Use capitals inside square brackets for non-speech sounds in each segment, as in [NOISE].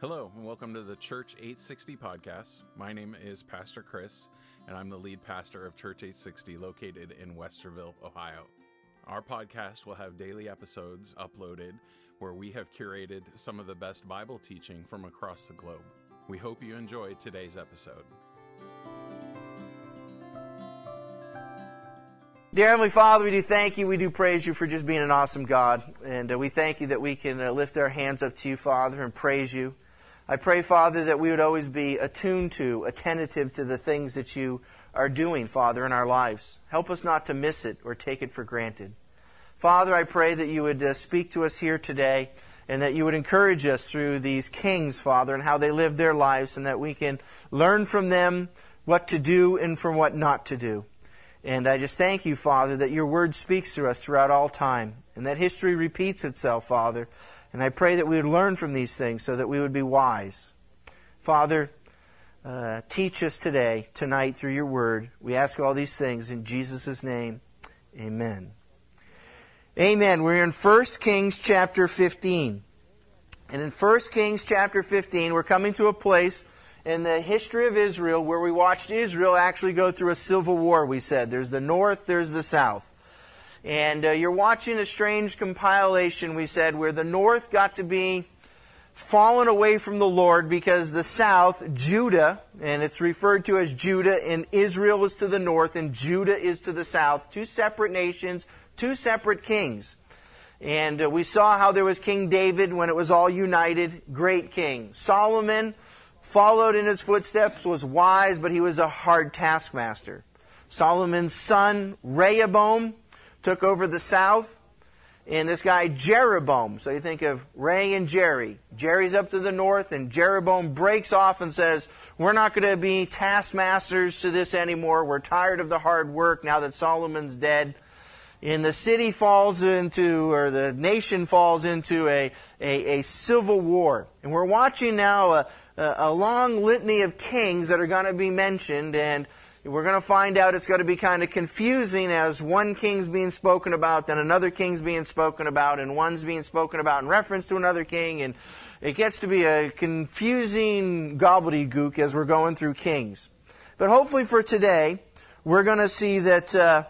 Hello, and welcome to the Church 860 podcast. My name is Pastor Chris, and I'm the lead pastor of Church 860 located in Westerville, Ohio. Our podcast will have daily episodes uploaded where we have curated some of the best Bible teaching from across the globe. We hope you enjoy today's episode. Dear Heavenly Father, we do thank you. We do praise you for just being an awesome God. And uh, we thank you that we can uh, lift our hands up to you, Father, and praise you. I pray, Father, that we would always be attuned to, attentive to the things that you are doing, Father, in our lives. Help us not to miss it or take it for granted. Father, I pray that you would uh, speak to us here today and that you would encourage us through these kings, Father, and how they lived their lives, and that we can learn from them what to do and from what not to do. And I just thank you, Father, that your word speaks to us throughout all time, and that history repeats itself, Father, and I pray that we would learn from these things so that we would be wise. Father, uh, teach us today, tonight, through your word. We ask all these things in Jesus' name. Amen. Amen. We're in 1 Kings chapter 15. And in 1 Kings chapter 15, we're coming to a place in the history of Israel where we watched Israel actually go through a civil war, we said. There's the north, there's the south. And uh, you're watching a strange compilation, we said, where the north got to be fallen away from the Lord because the south, Judah, and it's referred to as Judah, and Israel is to the north, and Judah is to the south. Two separate nations, two separate kings. And uh, we saw how there was King David when it was all united, great king. Solomon followed in his footsteps, was wise, but he was a hard taskmaster. Solomon's son, Rehoboam, took over the south. And this guy, Jeroboam. So you think of Ray and Jerry. Jerry's up to the north, and Jeroboam breaks off and says, We're not going to be taskmasters to this anymore. We're tired of the hard work now that Solomon's dead. And the city falls into, or the nation falls into a, a, a civil war. And we're watching now a, a long litany of kings that are going to be mentioned. And we're going to find out it's going to be kind of confusing as one king's being spoken about, then another king's being spoken about, and one's being spoken about in reference to another king, and it gets to be a confusing gobbledygook as we're going through kings. But hopefully for today, we're going to see that uh,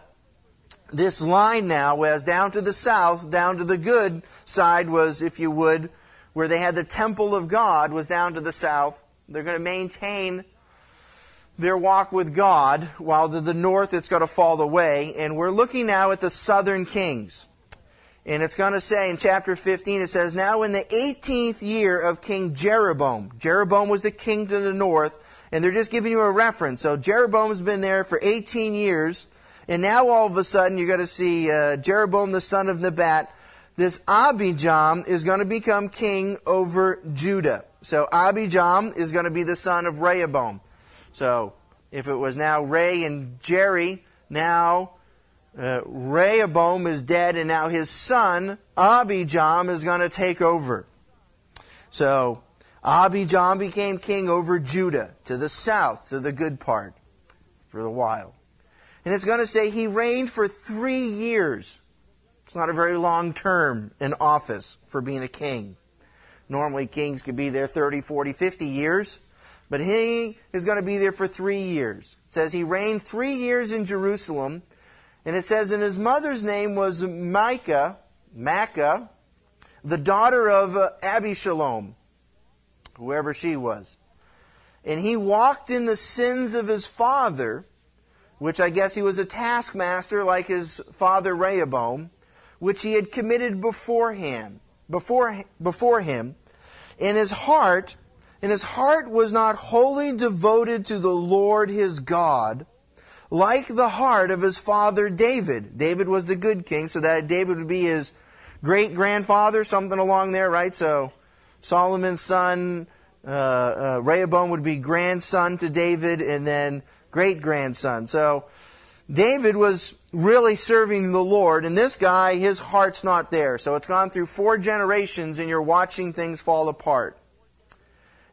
this line now was down to the south, down to the good side was, if you would, where they had the temple of God was down to the south. They're going to maintain their walk with God, while to the north it's going to fall away. And we're looking now at the southern kings. And it's going to say in chapter 15, it says, Now in the 18th year of King Jeroboam, Jeroboam was the king to the north, and they're just giving you a reference. So Jeroboam's been there for 18 years, and now all of a sudden you're going to see uh, Jeroboam the son of Nebat. This Abijam is going to become king over Judah. So Abijam is going to be the son of Rehoboam. So if it was now Ray and Jerry, now uh, Rehoboam is dead, and now his son Abijam is going to take over. So Abijam became king over Judah to the south, to the good part, for a while. And it's going to say he reigned for three years. It's not a very long term in office for being a king. Normally, kings could be there 30, 40, 50 years. But he is going to be there for three years. It says he reigned three years in Jerusalem. And it says, and his mother's name was Micah, Maacah, the daughter of uh, Abishalom, whoever she was. And he walked in the sins of his father, which I guess he was a taskmaster like his father Rehoboam, which he had committed beforehand, before, before him. In his heart, and his heart was not wholly devoted to the Lord his God, like the heart of his father David. David was the good king, so that David would be his great grandfather, something along there, right? So Solomon's son, uh, uh, Rehoboam would be grandson to David, and then great grandson. So David was really serving the Lord, and this guy, his heart's not there. So it's gone through four generations, and you're watching things fall apart.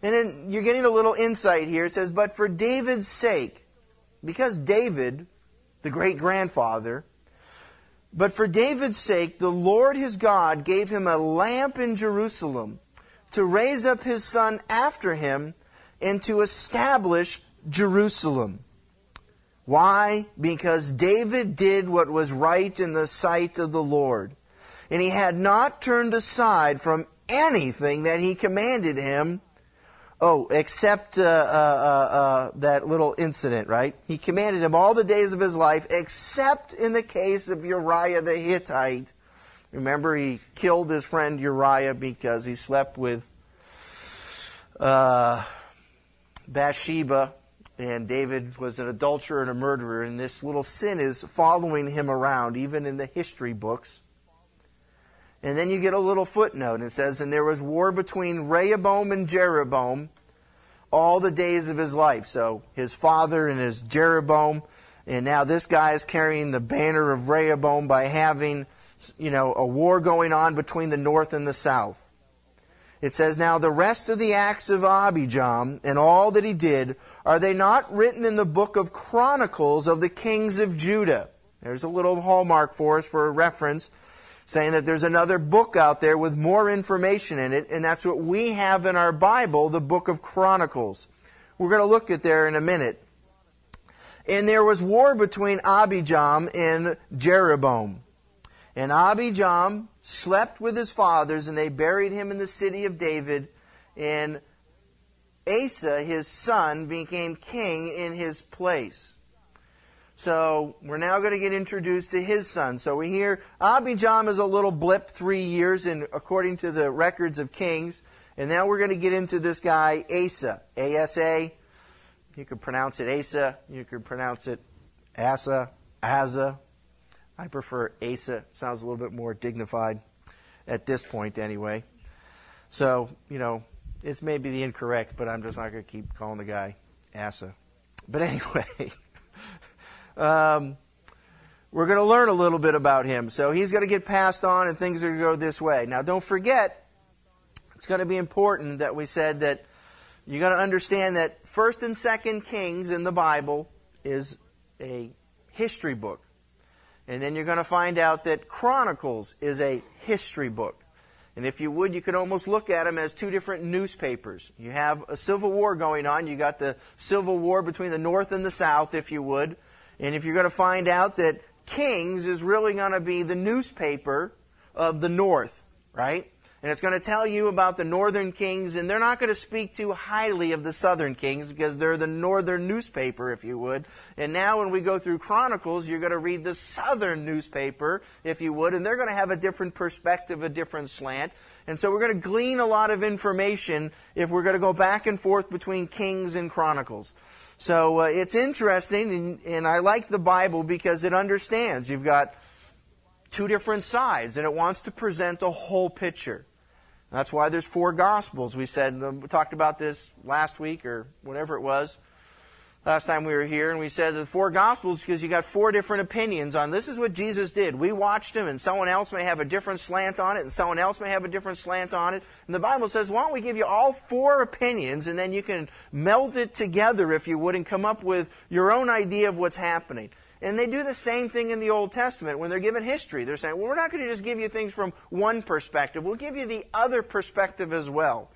And then you're getting a little insight here. It says, But for David's sake, because David, the great grandfather, but for David's sake, the Lord his God gave him a lamp in Jerusalem to raise up his son after him and to establish Jerusalem. Why? Because David did what was right in the sight of the Lord, and he had not turned aside from anything that he commanded him. Oh, except uh, uh, uh, uh, that little incident, right? He commanded him all the days of his life, except in the case of Uriah the Hittite. Remember, he killed his friend Uriah because he slept with uh, Bathsheba, and David was an adulterer and a murderer, and this little sin is following him around, even in the history books. And then you get a little footnote. And it says, And there was war between Rehoboam and Jeroboam all the days of his life. So his father and his Jeroboam. And now this guy is carrying the banner of Rehoboam by having, you know, a war going on between the north and the south. It says, Now the rest of the acts of Abijam and all that he did, are they not written in the book of Chronicles of the kings of Judah? There's a little hallmark for us for a reference saying that there's another book out there with more information in it, and that's what we have in our Bible, the book of Chronicles. We're going to look at there in a minute. And there was war between Abijam and Jeroboam. And Abijam slept with his fathers, and they buried him in the city of David. And Asa, his son, became king in his place. So we're now going to get introduced to his son. So we hear Abijam is a little blip, three years, in, according to the records of kings. And now we're going to get into this guy, Asa. A-S-A. You could pronounce it Asa. You could pronounce it Asa, Asa. I prefer Asa. Sounds a little bit more dignified at this point, anyway. So, you know, it's maybe the incorrect, but I'm just not going to keep calling the guy Asa. But [LAUGHS] anyway. Um, we're going to learn a little bit about him. So he's going to get passed on, and things are going to go this way. Now, don't forget, it's going to be important that we said that you're going to understand that First and Second Kings in the Bible is a history book, and then you're going to find out that Chronicles is a history book. And if you would, you could almost look at them as two different newspapers. You have a civil war going on. You got the civil war between the North and the South, if you would. And if you're going to find out that Kings is really going to be the newspaper of the North, right? And it's going to tell you about the northern kings, and they're not going to speak too highly of the southern kings because they're the northern newspaper, if you would. And now, when we go through Chronicles, you're going to read the southern newspaper, if you would, and they're going to have a different perspective, a different slant. And so, we're going to glean a lot of information if we're going to go back and forth between Kings and Chronicles. So uh, it's interesting, and, and I like the Bible because it understands. You've got two different sides, and it wants to present a whole picture. That's why there's four Gospels. We said we talked about this last week or whatever it was last time we were here, and we said the four Gospels because you got four different opinions on this is what Jesus did. We watched him, and someone else may have a different slant on it, and someone else may have a different slant on it. And the Bible says, why don't we give you all four opinions, and then you can meld it together, if you would, and come up with your own idea of what's happening. And they do the same thing in the Old Testament when they're given history. They're saying, well, we're not going to just give you things from one perspective. We'll give you the other perspective as well.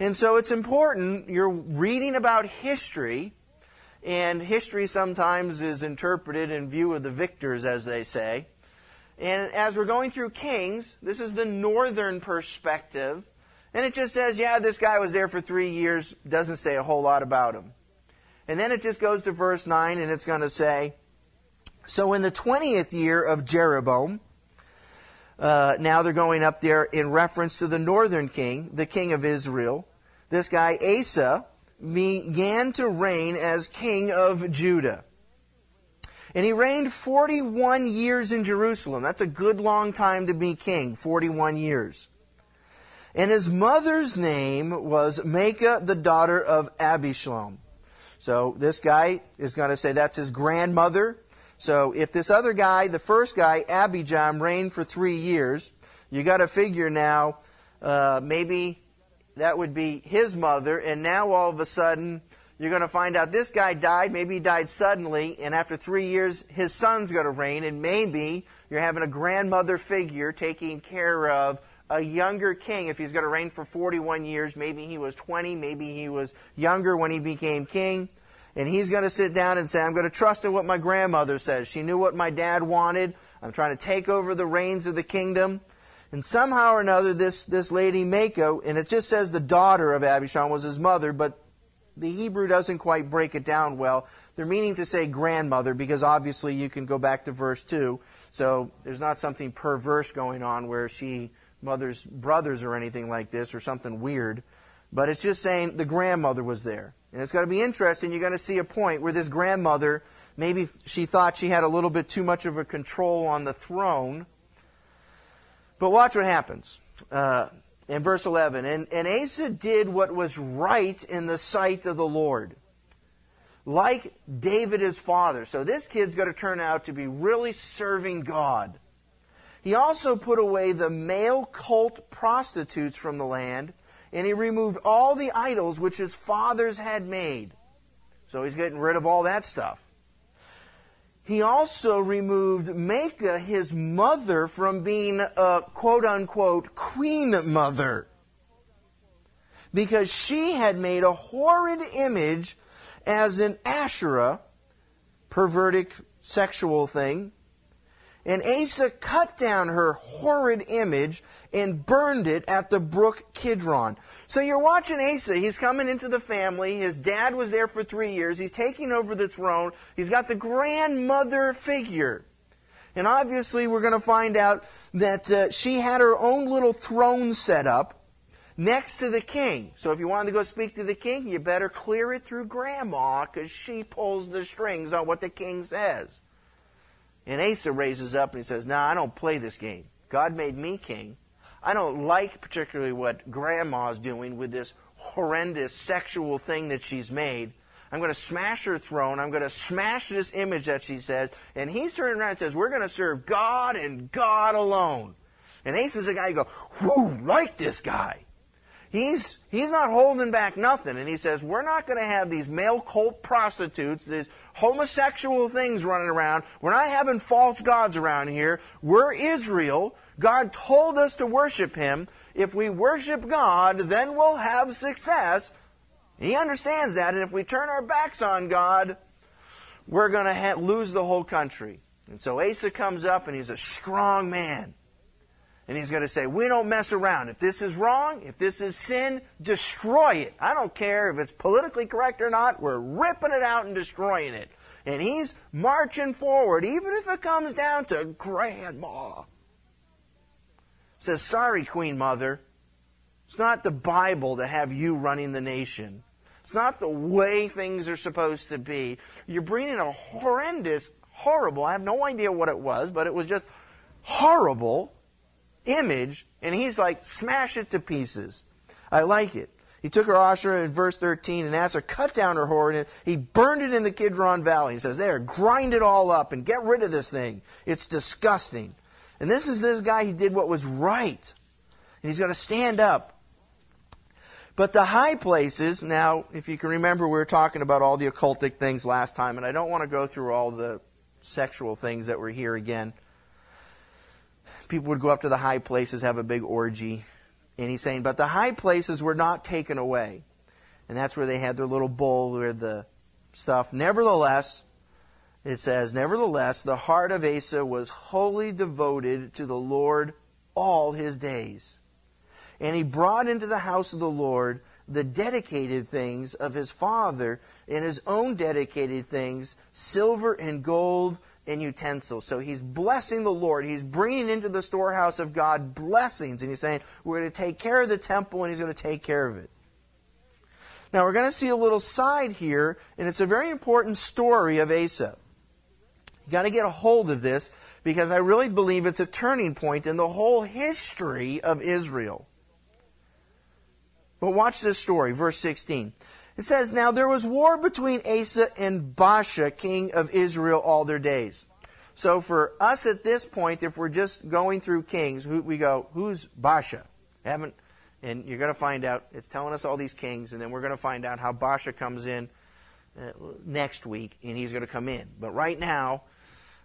And so it's important, you're reading about history, and history sometimes is interpreted in view of the victors, as they say. And as we're going through Kings, this is the northern perspective. And it just says, yeah, this guy was there for three years. Doesn't say a whole lot about him. And then it just goes to verse 9 and it's going to say, So in the 20th year of Jeroboam, uh, now they're going up there in reference to the northern king, the king of Israel. This guy, Asa, began to reign as king of Judah. And he reigned 41 years in Jerusalem. That's a good long time to be king, 41 years. And his mother's name was Maacah, the daughter of Abishalom. So this guy is going to say that's his grandmother. So if this other guy, the first guy, Abijam, reigned for three years, you got to figure now, uh, maybe that would be his mother, and now all of a sudden you're going to find out this guy died, maybe he died suddenly, and after three years his son's going to reign, and maybe you're having a grandmother figure taking care of a younger king. If he's going to reign for 41 years, maybe he was 20, maybe he was younger when he became king. And he's going to sit down and say, I'm going to trust in what my grandmother says. She knew what my dad wanted. I'm trying to take over the reins of the kingdom. And somehow or another, this, this lady Maacah, and it just says the daughter of Abishai was his mother, but the Hebrew doesn't quite break it down well. They're meaning to say grandmother because obviously you can go back to verse 2. So there's not something perverse going on where she mothers brothers or anything like this or something weird. But it's just saying the grandmother was there. And it's going to be interesting. You're going to see a point where this grandmother, maybe she thought she had a little bit too much of a control on the throne. But watch what happens. Uh, in verse 11. And, and Asa did what was right in the sight of the Lord, like David his father. So this kid's going to turn out to be really serving God. He also put away the male cult prostitutes from the land, and he removed all the idols which his fathers had made. So he's getting rid of all that stuff. He also removed Maacah, his mother, from being a quote unquote queen mother. Because she had made a horrid image as an Asherah, perverted sexual thing, and Asa cut down her horrid image and burned it at the brook Kidron. So you're watching Asa. He's coming into the family. His dad was there for three years. He's taking over the throne. He's got the grandmother figure. And obviously, we're going to find out that uh, she had her own little throne set up next to the king. So if you wanted to go speak to the king, you better clear it through grandma because she pulls the strings on what the king says. And Asa raises up and he says, Nah, I don't play this game. God made me king. I don't like particularly what grandma's doing with this horrendous sexual thing that she's made. I'm going to smash her throne. I'm going to smash this image that she says. And he's turning around and says, We're going to serve God and God alone. And Asa's a guy you go, Whoo, like this guy. He's, he's not holding back nothing. And he says, We're not going to have these male cult prostitutes, these homosexual things running around. We're not having false gods around here. We're Israel. God told us to worship Him. If we worship God, then we'll have success. He understands that. And if we turn our backs on God, we're going to ha- lose the whole country. And so Asa comes up and he's a strong man. And he's going to say, We don't mess around. If this is wrong, if this is sin, destroy it. I don't care if it's politically correct or not, we're ripping it out and destroying it. And he's marching forward, even if it comes down to grandma. Says, Sorry, Queen Mother. It's not the Bible to have you running the nation. It's not the way things are supposed to be. You're bringing a horrendous, horrible, I have no idea what it was, but it was just horrible image, and he's like, smash it to pieces. I like it. He took her Asherah in verse 13 and asked her, cut down her horn, and he burned it in the Kidron Valley. He says, there, grind it all up and get rid of this thing. It's disgusting. And this is this guy, he did what was right. And he's going to stand up. But the high places, now, if you can remember, we were talking about all the occultic things last time, and I don't want to go through all the sexual things that were here again people would go up to the high places, have a big orgy. And he's saying, but the high places were not taken away. And that's where they had their little bowl with the stuff. Nevertheless, it says, Nevertheless, the heart of Asa was wholly devoted to the Lord all his days. And he brought into the house of the Lord the dedicated things of his father and his own dedicated things, silver and gold and utensils. So he's blessing the Lord. He's bringing into the storehouse of God blessings. And he's saying, we're going to take care of the temple and he's going to take care of it. Now we're going to see a little side here, and it's a very important story of Asa. You got to get a hold of this because I really believe it's a turning point in the whole history of Israel. But watch this story, verse 16. It says, Now there was war between Asa and Baasha, king of Israel, all their days. So for us at this point, if we're just going through kings, we go, Who's Baasha? Haven't, and you're going to find out. It's telling us all these kings, and then we're going to find out how Baasha comes in uh, next week, and he's going to come in. But right now,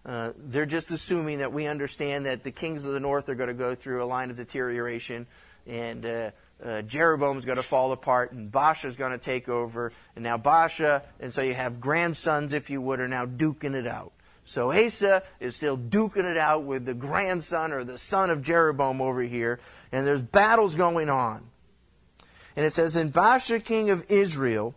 Uh, they're just assuming that we understand that the kings of the north are going to go through a line of deterioration and uh, uh, Jeroboam's going to fall apart and Baasha's going to take over. And now Baasha, and so you have grandsons, if you would, are now duking it out. So Asa is still duking it out with the grandson or the son of Jeroboam over here, and there's battles going on. And it says, In Baasha, king of Israel,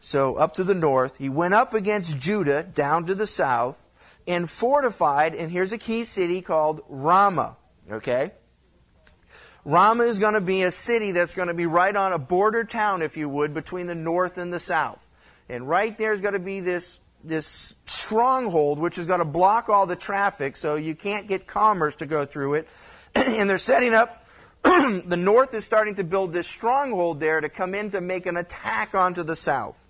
so up to the north, he went up against Judah down to the south and fortified, and here's a key city called Ramah. Okay? Ramah is going to be a city that's going to be right on a border town, if you would, between the north and the south. And right there is going to be this, this stronghold, which is going to block all the traffic, so you can't get commerce to go through it. [CLEARS THROAT] and they're setting up, [CLEARS THROAT] the north is starting to build this stronghold there to come in to make an attack onto the south.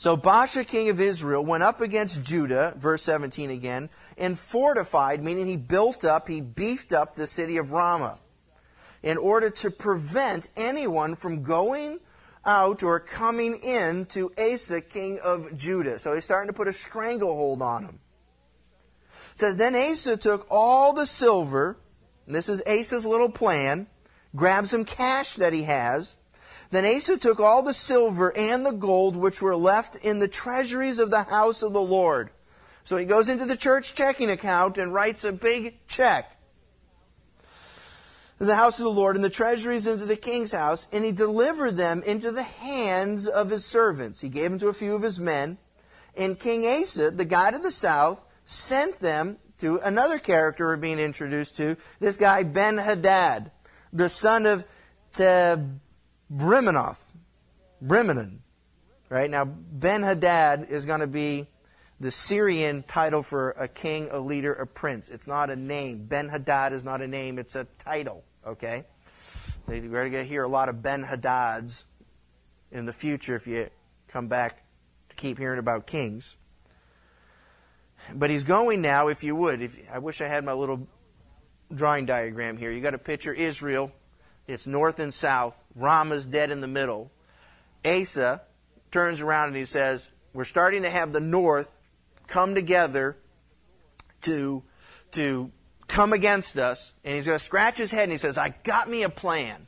So Baasha, king of Israel, went up against Judah, verse 17 again, and fortified, meaning he built up, he beefed up the city of Ramah in order to prevent anyone from going out or coming in to Asa, king of Judah. So he's starting to put a stranglehold on him. It says, Then Asa took all the silver, and this is Asa's little plan, grabs some cash that he has, then Asa took all the silver and the gold which were left in the treasuries of the house of the Lord. So he goes into the church checking account and writes a big check. The house of the Lord and the treasuries into the king's house, and he delivered them into the hands of his servants. He gave them to a few of his men. And King Asa, the guide of the south, sent them to another character we're being introduced to, this guy Ben Hadad, the son of Brimanoth, Brimenon. Right? Now, Ben Hadad is going to be the Syrian title for a king, a leader, a prince. It's not a name. Ben Hadad is not a name, it's a title. Okay? We're going to hear a lot of Ben Hadads in the future if you come back to keep hearing about kings. But he's going now, if you would. If, I wish I had my little drawing diagram here. You got a picture Israel it's north and south. Ramah's dead in the middle. Asa turns around and he says, We're starting to have the north come together to, to come against us. And he's going to scratch his head and he says, I got me a plan.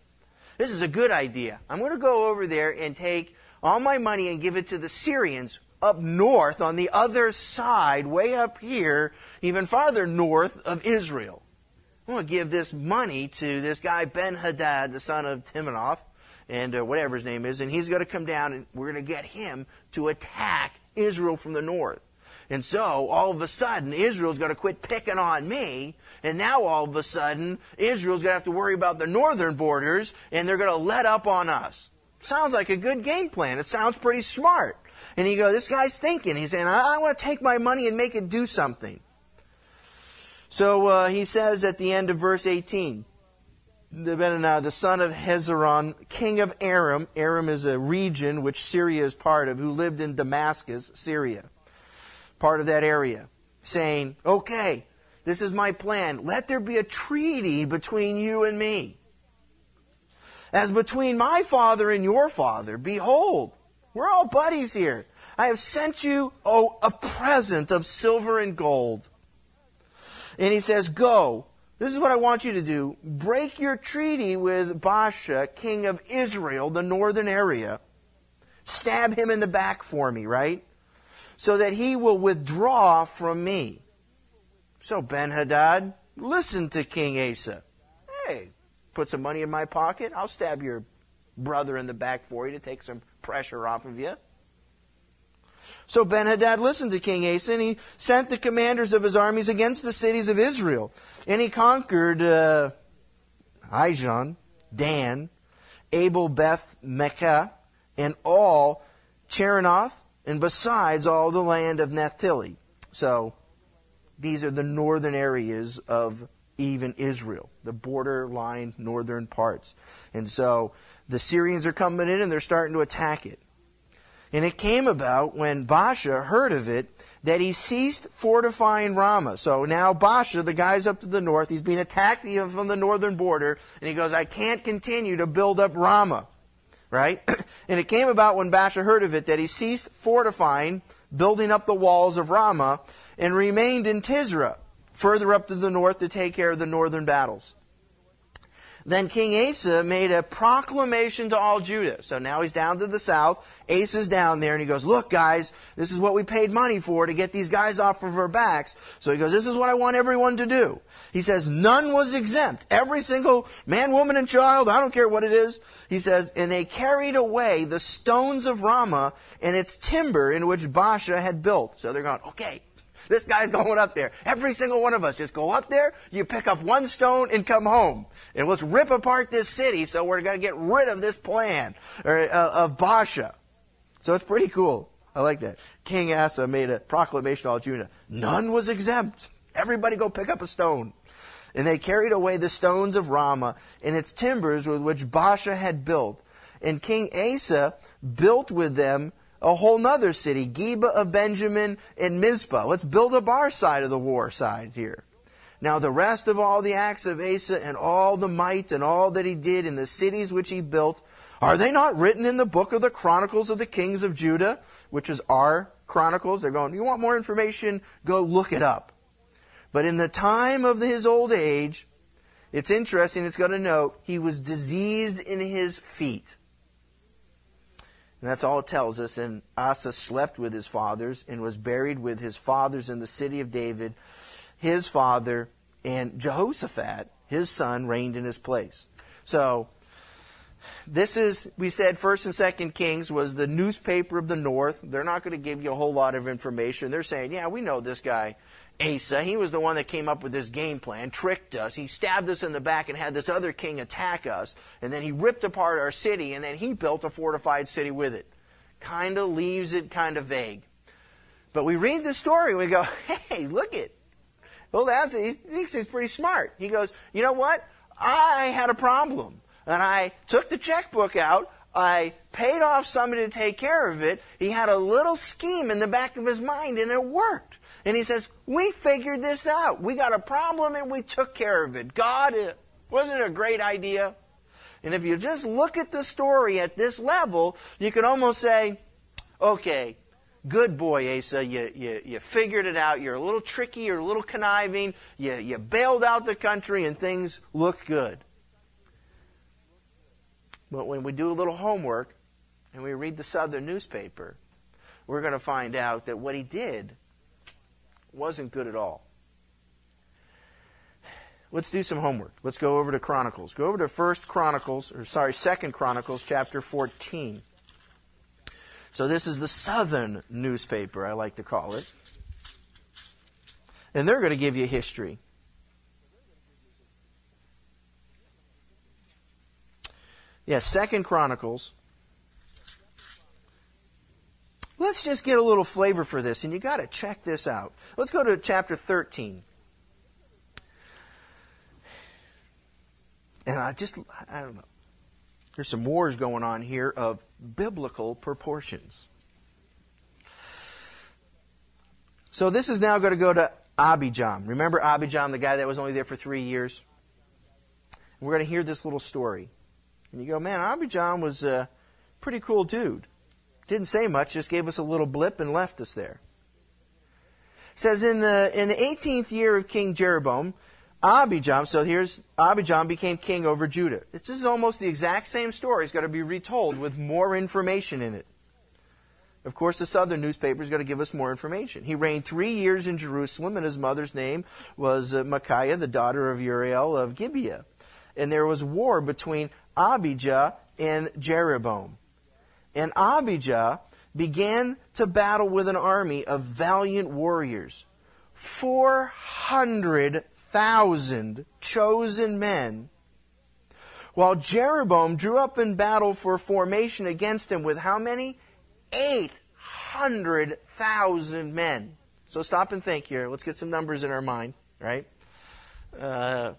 This is a good idea. I'm going to go over there and take all my money and give it to the Syrians up north on the other side, way up here, even farther north of Israel. I'm going to give this money to this guy, Ben Hadad, the son of Timanoth, and uh, whatever his name is, and he's going to come down and we're going to get him to attack Israel from the north. And so, all of a sudden, Israel's going to quit picking on me, and now all of a sudden, Israel's going to have to worry about the northern borders, and they're going to let up on us. Sounds like a good game plan. It sounds pretty smart. And you go, this guy's thinking. He's saying, I, I want to take my money and make it do something. So uh, he says at the end of verse 18, the Benaniah, the son of Hezron, king of Aram. Aram is a region which Syria is part of, who lived in Damascus, Syria, part of that area, saying, Okay, this is my plan. Let there be a treaty between you and me. As between my father and your father, behold, we're all buddies here. I have sent you oh, a present of silver and gold and he says, Go. This is what I want you to do. Break your treaty with Baasha, king of Israel, the northern area. Stab him in the back for me, right? So that he will withdraw from me. So Ben Hadad listened to King Asa. Hey, put some money in my pocket. I'll stab your brother in the back for you to take some pressure off of you. So Ben-Hadad listened to King Asa, and he sent the commanders of his armies against the cities of Israel. And he conquered uh, Ijon, Dan, Abel Beth Maacah, and all Cheranoth, and besides all the land of Naphtali. So these are the northern areas of even Israel, the borderline northern parts. And so the Syrians are coming in and they're starting to attack it. And it came about when Baasha heard of it that he ceased fortifying Ramah. So now Baasha, the guy's up to the north, he's being attacked even from the northern border, and he goes, I can't continue to build up Ramah. Right? [CLEARS THROAT] and it came about when Baasha heard of it that he ceased fortifying building up the walls of Ramah, and remained in Tirzah, further up to the north to take care of the northern battles. Then King Asa made a proclamation to all Judah. So now he's down to the south. Asa's down there and he goes, look guys, this is what we paid money for to get these guys off of our backs. So he goes, this is what I want everyone to do. He says, none was exempt. Every single man, woman, and child, I don't care what it is. He says, and they carried away the stones of Ramah and its timber in which Baasha had built. So they're going, okay, this guy's [LAUGHS] going up there. Every single one of us just go up there, you pick up one stone and come home. And let's rip apart this city so we're going to get rid of this plan or, uh, of Baasha. So it's pretty cool. I like that. King Asa made a proclamation all Judah. None was exempt. Everybody go pick up a stone. And they carried away the stones of Ramah and its timbers with which Baasha had built. And King Asa built with them a whole nother city, Geba of Benjamin and Mizpah. Let's build up our side of the war side here. Now the rest of all the acts of Asa and all the might and all that he did in the cities which he built, are they not written in the book of the Chronicles of the Kings of Judah, which is our Chronicles? They're going, you want more information? Go look it up. But in the time of his old age, it's interesting, it's got to note, he was diseased in his feet. And that's all it tells us. And Asa slept with his fathers and was buried with his fathers in the city of David. His father and Jehoshaphat, his son, reigned in his place. So, this is, we said, First and Second Kings was the newspaper of the North. They're not going to give you a whole lot of information. They're saying, yeah, we know this guy Asa. He was the one that came up with this game plan, tricked us. He stabbed us in the back and had this other king attack us. And then he ripped apart our city and then he built a fortified city with it. Kind of leaves it kind of vague. But we read the story and we go, [LAUGHS] hey, look it. Well, that's, he thinks he's pretty smart. He goes, you know what? I had a problem. And I took the checkbook out. I paid off somebody to take care of it. He had a little scheme in the back of his mind and it worked. And he says, We figured this out. We got a problem and we took care of it. God, wasn't it a great idea? And if you just look at the story at this level, you can almost say, okay, good boy, Asa, you, you, you figured it out. You're a little tricky, you're a little conniving, you, you bailed out the country, and things looked good. But when we do a little homework and we read the Southern newspaper, we're going to find out that what he did wasn't good at all. Let's do some homework. Let's go over to Chronicles. Go over to First Chronicles, or sorry, Second Chronicles, chapter 14. So this is the Southern newspaper, I like to call it. And they're going to give you history. Yes, yeah, Second Chronicles Let's just get a little flavor for this, and you got to check this out. Let's go to chapter 13. And I just, I don't know. There's some wars going on here of biblical proportions. So this is now going to go to Abijam. Remember Abijam, the guy that was only there for three years? We're going to hear this little story. And you go, man, Abijam was a pretty cool dude. Didn't say much, just gave us a little blip and left us there. It says in the in the 18th year of King Jeroboam, Abijam, so here's Abijam became king over Judah. This is almost the exact same story. It's got to be retold with more information in it. Of course, the southern newspaper is going to give us more information. He reigned three years in Jerusalem, and his mother's name was uh, Micaiah, the daughter of Uriel of Gibeah. And there was war between Abijah and Jeroboam. And Abijah began to battle with an army of valiant warriors. 400,000 chosen men. While Jeroboam drew up in battle for formation against him with how many? 800,000 men. So stop and think here. Let's get some numbers in our mind, right? Uh,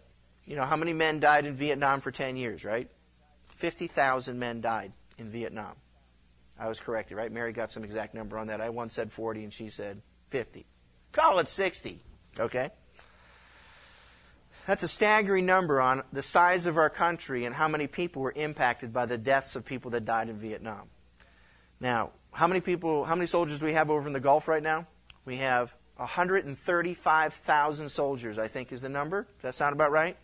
you know, how many men died in Vietnam for 10 years, right? 50,000 men died in Vietnam. I was corrected, right? Mary got some exact number on that. I once said 40 and she said 50. Call it 60, okay? That's a staggering number on the size of our country and how many people were impacted by the deaths of people that died in Vietnam. Now, how many people, how many soldiers do we have over in the Gulf right now? We have 135,000 soldiers, I think is the number. Does that sound about right?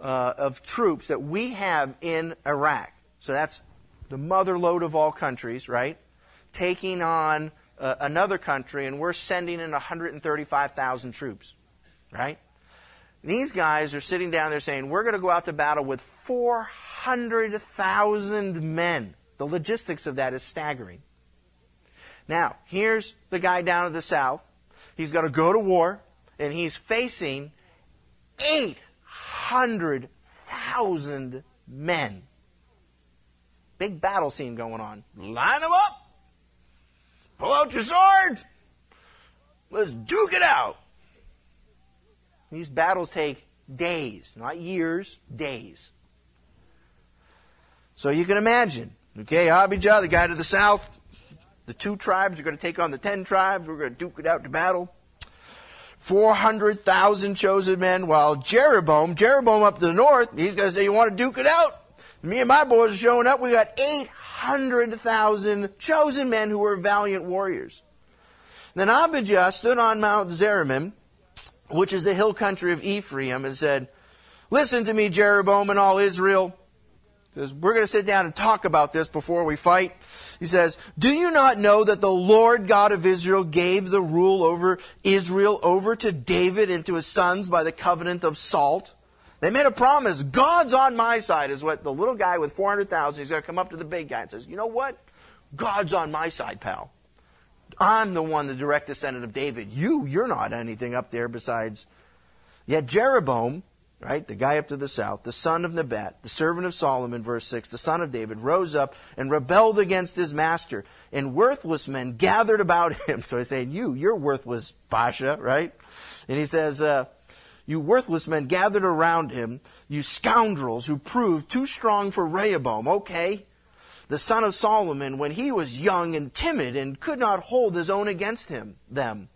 Uh, of troops that we have in Iraq. So that's the mother lode of all countries, right? Taking on uh, another country, and we're sending in 135,000 troops, right? These guys are sitting down there saying, We're going to go out to battle with 400,000 men. The logistics of that is staggering. Now, here's the guy down in the south. He's going to go to war, and he's facing 800,000 men. Big battle scene going on. Line them up. Pull out your sword. Let's duke it out. These battles take days, not years, days. So you can imagine, okay, Abijah, the guy to the south, the two tribes are going to take on the ten tribes. We're going to duke it out to battle. 400,000 chosen men, while Jeroboam, Jeroboam up to the north, he's going to say, You want to duke it out? Me and my boys are showing up. We got 800,000 chosen men who were valiant warriors. Then Abijah stood on Mount Zeramim, which is the hill country of Ephraim, and said, Listen to me, Jeroboam and all Israel. Because we're going to sit down and talk about this before we fight. He says, Do you not know that the Lord God of Israel gave the rule over Israel over to David and to his sons by the covenant of salt? They made a promise. God's on my side, is what the little guy with 400,000, he's going to come up to the big guy and says, You know what? God's on my side, pal. I'm the one, the direct descendant of David. You, you're not anything up there besides. Yet Jeroboam, right, the guy up to the south, the son of Nebat, the servant of Solomon, verse 6, the son of David, rose up and rebelled against his master, and worthless men gathered about [LAUGHS] him. So he's saying, You, you're worthless, Baasha, right? And he says, uh, you worthless men gathered around him, you scoundrels who proved too strong for Rehoboam. Okay. The son of Solomon, when he was young and timid and could not hold his own against him, them.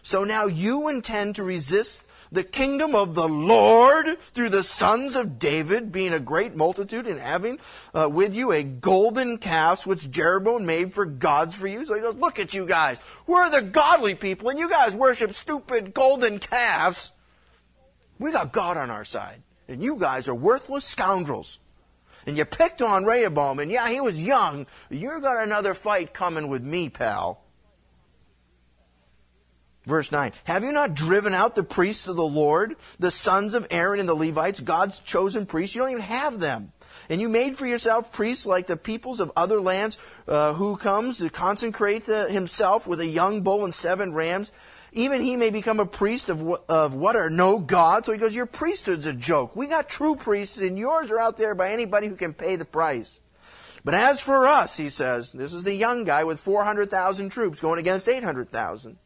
So now you intend to resist the kingdom of the Lord through the sons of David, being a great multitude and having uh, with you a golden calf which Jeroboam made for gods for you. So he goes, look at you guys. We're the godly people and you guys worship stupid golden calves. We got God on our side. And you guys are worthless scoundrels. And you picked on Rehoboam, and yeah, he was young. You've got another fight coming with me, pal. Verse 9 Have you not driven out the priests of the Lord, the sons of Aaron and the Levites, God's chosen priests? You don't even have them. And you made for yourself priests like the peoples of other lands, uh, who comes to consecrate uh, himself with a young bull and seven rams. Even he may become a priest of, of what are no gods. So he goes, Your priesthood's a joke. We got true priests, and yours are out there by anybody who can pay the price. But as for us, he says, this is the young guy with 400,000 troops going against 800,000.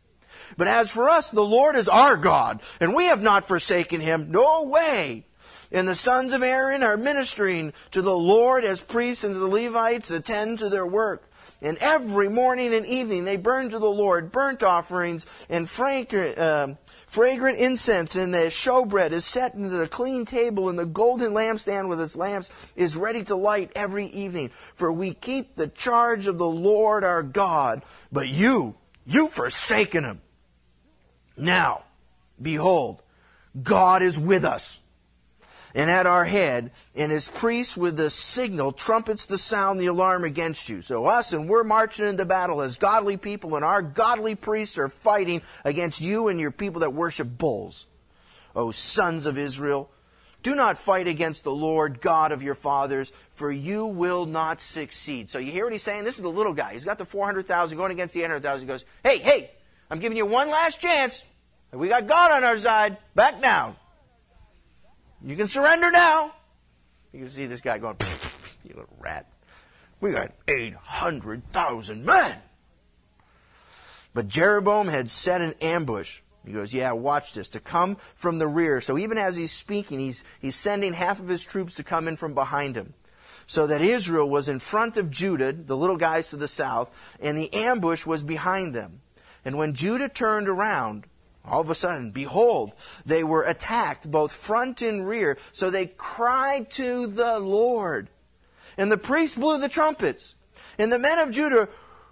But as for us, the Lord is our God, and we have not forsaken him. No way. And the sons of Aaron are ministering to the Lord as priests, and the Levites attend to their work. And every morning and evening they burn to the Lord burnt offerings and fragrant, uh, fragrant incense, and the showbread is set into the clean table, and the golden lampstand with its lamps is ready to light every evening. For we keep the charge of the Lord our God. But you, you forsaken him. Now, behold, God is with us and at our head, and his priests with the signal trumpets to sound the alarm against you. So us and we're marching into battle as godly people, and our godly priests are fighting against you and your people that worship bulls. O sons of Israel, do not fight against the Lord God of your fathers, for you will not succeed. So you hear what he's saying? This is the little guy. He's got the 400,000 going against the 800,000. He goes, hey, hey, I'm giving you one last chance. We got God on our side. Back down. You can surrender now. You can see this guy going, [LAUGHS] you little rat. We got 800,000 men. But Jeroboam had set an ambush. He goes, Yeah, watch this, to come from the rear. So even as he's speaking, he's, he's sending half of his troops to come in from behind him. So that Israel was in front of Judah, the little guys to the south, and the ambush was behind them. And when Judah turned around, all of a sudden, behold, they were attacked both front and rear. So they cried to the Lord. And the priests blew the trumpets. And the men of Judah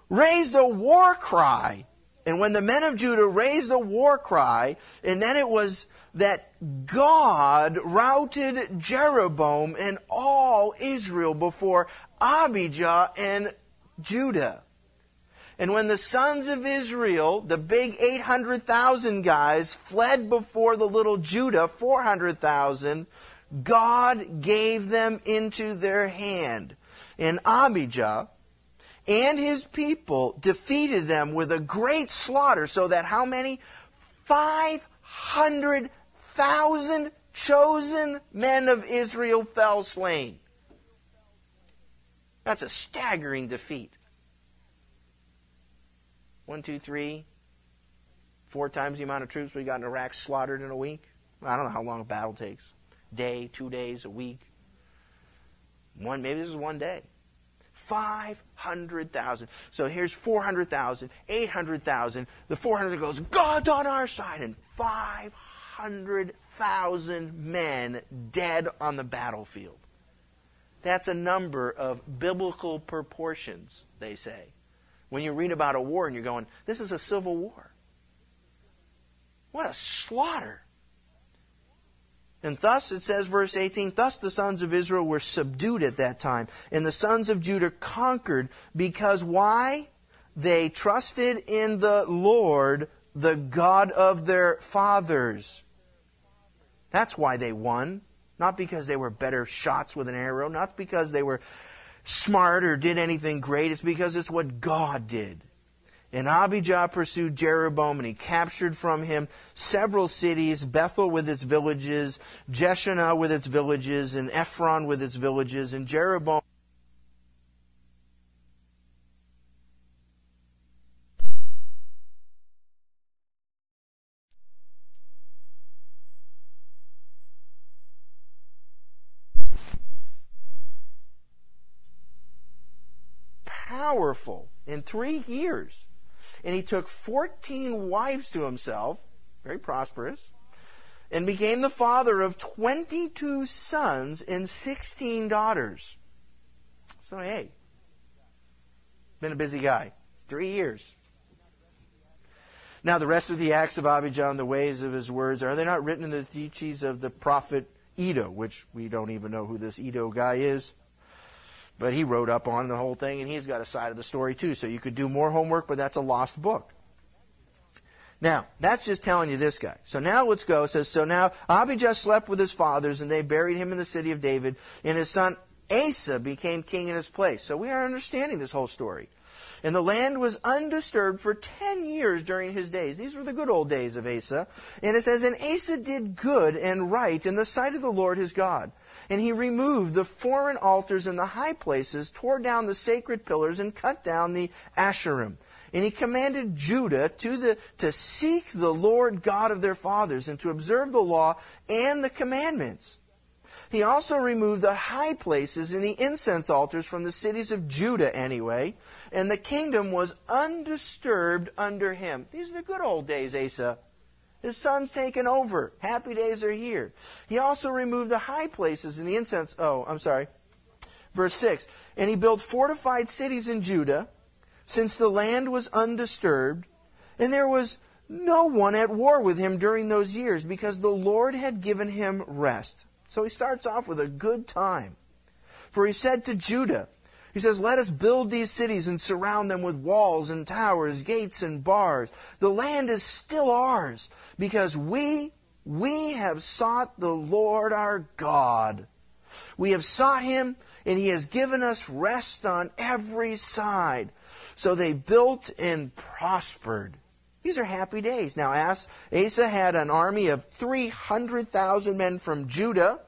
raised a war cry. And when the men of Judah raised a war cry, and then it was that God routed Jeroboam and all Israel before Abijah and Judah. And when the sons of Israel, the big 800,000 guys, fled before the little Judah, 400,000, God gave them into their hand. And Abijah and his people defeated them with a great slaughter, so that how many? 500,000 chosen men of Israel fell slain. That's a staggering defeat. One, two, three, four times the amount of troops we got in Iraq slaughtered in a week. I don't know how long a battle takes. Day, two days, a week. One, maybe this is one day. 500,000. So here's 400,000, 800,000. The 400 goes, God's on our side. And 500,000 men dead on the battlefield. That's a number of biblical proportions, they say. When you read about a war and you're going, this is a civil war. What a slaughter. And thus, it says, verse 18, thus the sons of Israel were subdued at that time. And the sons of Judah conquered because why? They trusted in the Lord, the God of their fathers. That's why they won. Not because they were better shots with an arrow, not because they were smart or did anything great. It's because it's what God did. And Abijah pursued Jeroboam, and he captured from him several cities Bethel with its villages, Jeshanah with its villages, and Ephron with its villages, and Jeroboam. Powerful in three years and he took 14 wives to himself, very prosperous, and became the father of 22 sons and 16 daughters. So, hey, been a busy guy. Three years. Now, the rest of the acts of Abijah and the ways of his words, are they not written in the teachings of the prophet Iddo, which we don't even know who this Iddo guy is? But he wrote up on the whole thing, and he's got a side of the story too. So you could do more homework, but that's a lost book. Now, that's just telling you this guy. So now let's go. It says, So now Abijah slept with his fathers, and they buried him in the city of David, and his son Asa became king in his place. So we are understanding this whole story. And the land was undisturbed for ten years during his days. These were the good old days of Asa. And it says, And Asa did good and right in the sight of the Lord his God. And he removed the foreign altars in the high places, tore down the sacred pillars, and cut down the Asherim. And he commanded Judah to, the, to seek the Lord God of their fathers and to observe the law and the commandments. He also removed the high places and the incense altars from the cities of Judah anyway, and the kingdom was undisturbed under him. These are the good old days, Asa. His son's taken over. Happy days are here. He also removed the high places and the incense. Oh, I'm sorry. Verse 6. And he built fortified cities in Judah, since the land was undisturbed, and there was no one at war with him during those years, because the Lord had given him rest. So he starts off with a good time. For he said to Judah, he says, Let us build these cities and surround them with walls and towers, gates and bars. The land is still ours because we, we have sought the Lord our God. We have sought him and he has given us rest on every side. So they built and prospered. These are happy days. Now, Asa had an army of 300,000 men from Judah,